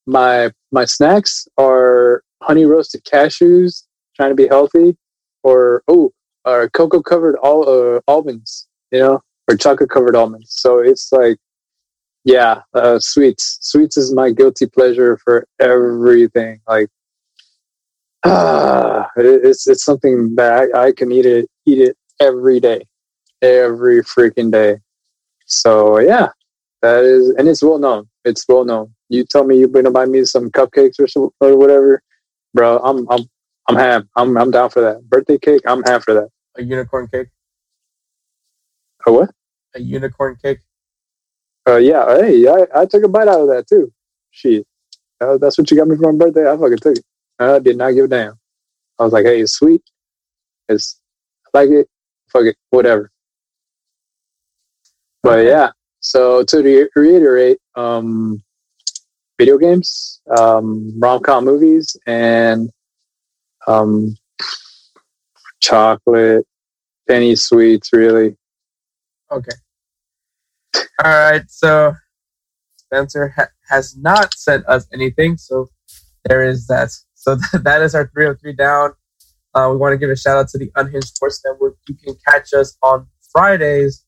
my my snacks are honey roasted cashews, trying to be healthy, or oh, or cocoa covered all uh, almonds, you know, or chocolate covered almonds. So it's like, yeah, uh, sweets. Sweets is my guilty pleasure for everything. Like uh, it's it's something that I, I, can eat it eat it every day, every freaking day. So yeah, that is, and it's well known. It's well known. You tell me you're gonna buy me some cupcakes or so, or whatever, bro. I'm I'm I'm ham. I'm I'm down for that. Birthday cake. I'm ham for that.
A unicorn cake.
A what?
A unicorn cake.
Uh yeah. Hey, I, I took a bite out of that too. Shit. Uh, that's what you got me for my birthday. I fucking took it. I did not give a damn. I was like, hey, it's sweet. It's I like it. Fuck it, whatever. But yeah, so to re- reiterate, um, video games, um, rom com movies, and um, chocolate, penny sweets, really.
Okay. All right. So Spencer ha- has not sent us anything, so there is that. So that is our 303 down. Uh, we want to give a shout out to the Unhinged Sports Network. You can catch us on Fridays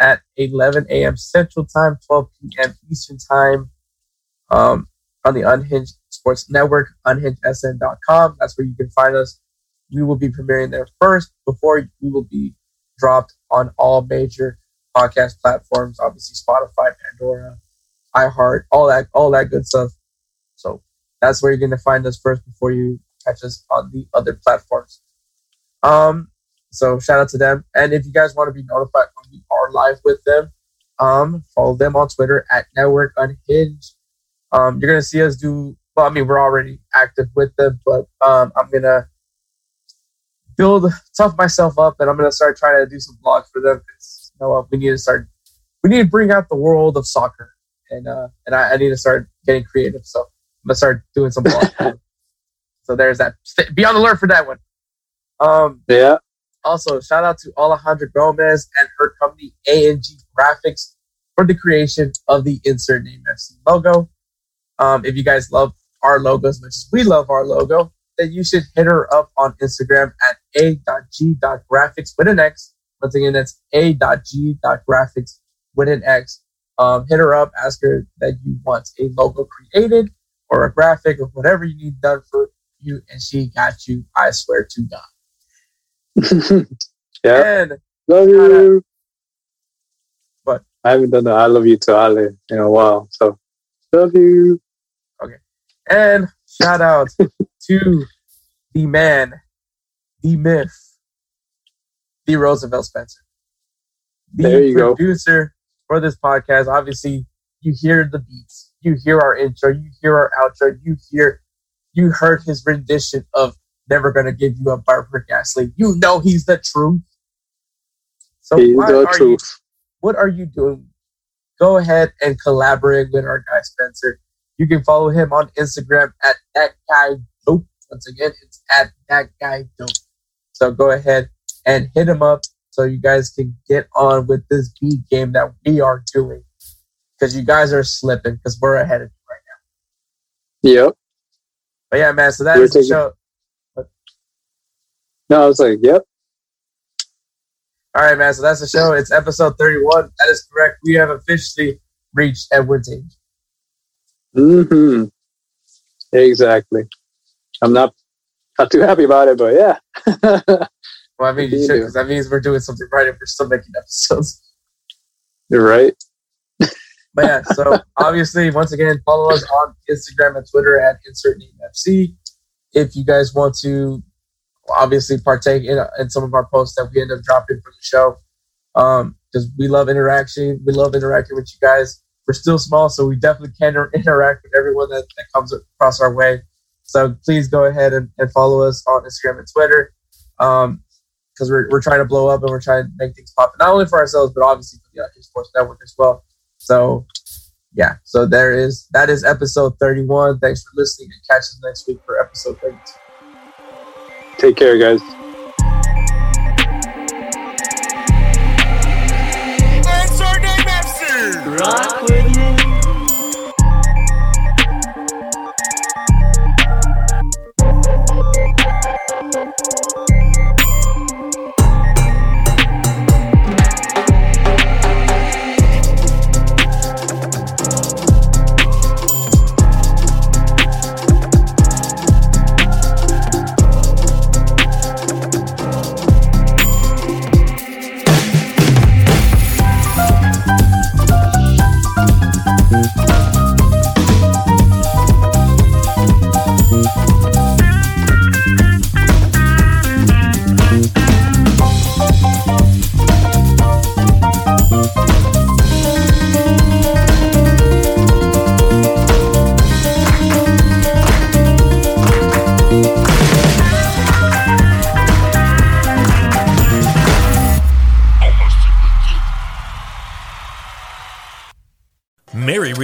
at 11 a.m. Central Time, 12 p.m. Eastern Time um, on the Unhinged Sports Network, unhingedsn.com. That's where you can find us. We will be premiering there first before we will be dropped on all major podcast platforms, obviously Spotify, Pandora, iHeart, all that, all that good stuff. So that's where you're going to find us first before you catch us on the other platforms. Um, so shout out to them. And if you guys want to be notified when we are live with them, um, follow them on Twitter at Network Unhinged. Um, you're gonna see us do well, I mean, we're already active with them, but um, I'm gonna build tough myself up, and I'm gonna start trying to do some vlogs for them. Because you know what, we need to start, we need to bring out the world of soccer, and uh, and I, I need to start getting creative. So I'm gonna start doing some blogs. so there's that. Be on the alert for that one. Um,
yeah.
Also, shout out to Alejandra Gomez and her company ANG Graphics for the creation of the Insert Name FC logo. Um, if you guys love our logo as much as we love our logo, then you should hit her up on Instagram at a.g.graphics with an X. Once again, that's a.g.graphics with an X. Um, hit her up, ask her that you want a logo created or a graphic or whatever you need done for you, and she got you. I swear to
God. yeah. And love you.
But
I haven't done the I love you to Ale in a while, so love you. Okay.
And shout out to the man, the myth, the Roosevelt Spencer.
The there you
producer go. for this podcast. Obviously, you hear the beats, you hear our intro, you hear our outro, you hear, you heard his rendition of "Never Gonna Give You a Bar for Gasoline." You know he's the truth. So
he's
are
truth.
you? What are you doing? Go ahead and collaborate with our guy Spencer. You can follow him on Instagram at that guy dope. Once again, it's at that guy dope. So go ahead and hit him up so you guys can get on with this beat game that we are doing. Because you guys are slipping because we're ahead of you right
now. Yep.
But yeah, man, so that we're is taking... the show.
No, I was like, yep.
All right, man. So that's the show. It's episode 31. That is correct. We have officially reached Edward's age.
Hmm. Exactly. I'm not not too happy about it, but yeah.
well, I mean, you should because that means we're doing something right if we're still making episodes.
You're right.
but yeah, so obviously, once again, follow us on Instagram and Twitter at Insert Name FC. If you guys want to, obviously, partake in, in some of our posts that we end up dropping for the show, because um, we love interaction. We love interacting with you guys we're still small, so we definitely can interact with everyone that, that comes across our way. So please go ahead and, and follow us on Instagram and Twitter because we're, we're trying to blow up and we're trying to make things pop, not only for ourselves, but obviously for the uh, Sports Network as well. So, yeah, so there is that is episode 31. Thanks for listening and catch us next week for episode 32.
Take care, guys.
rock with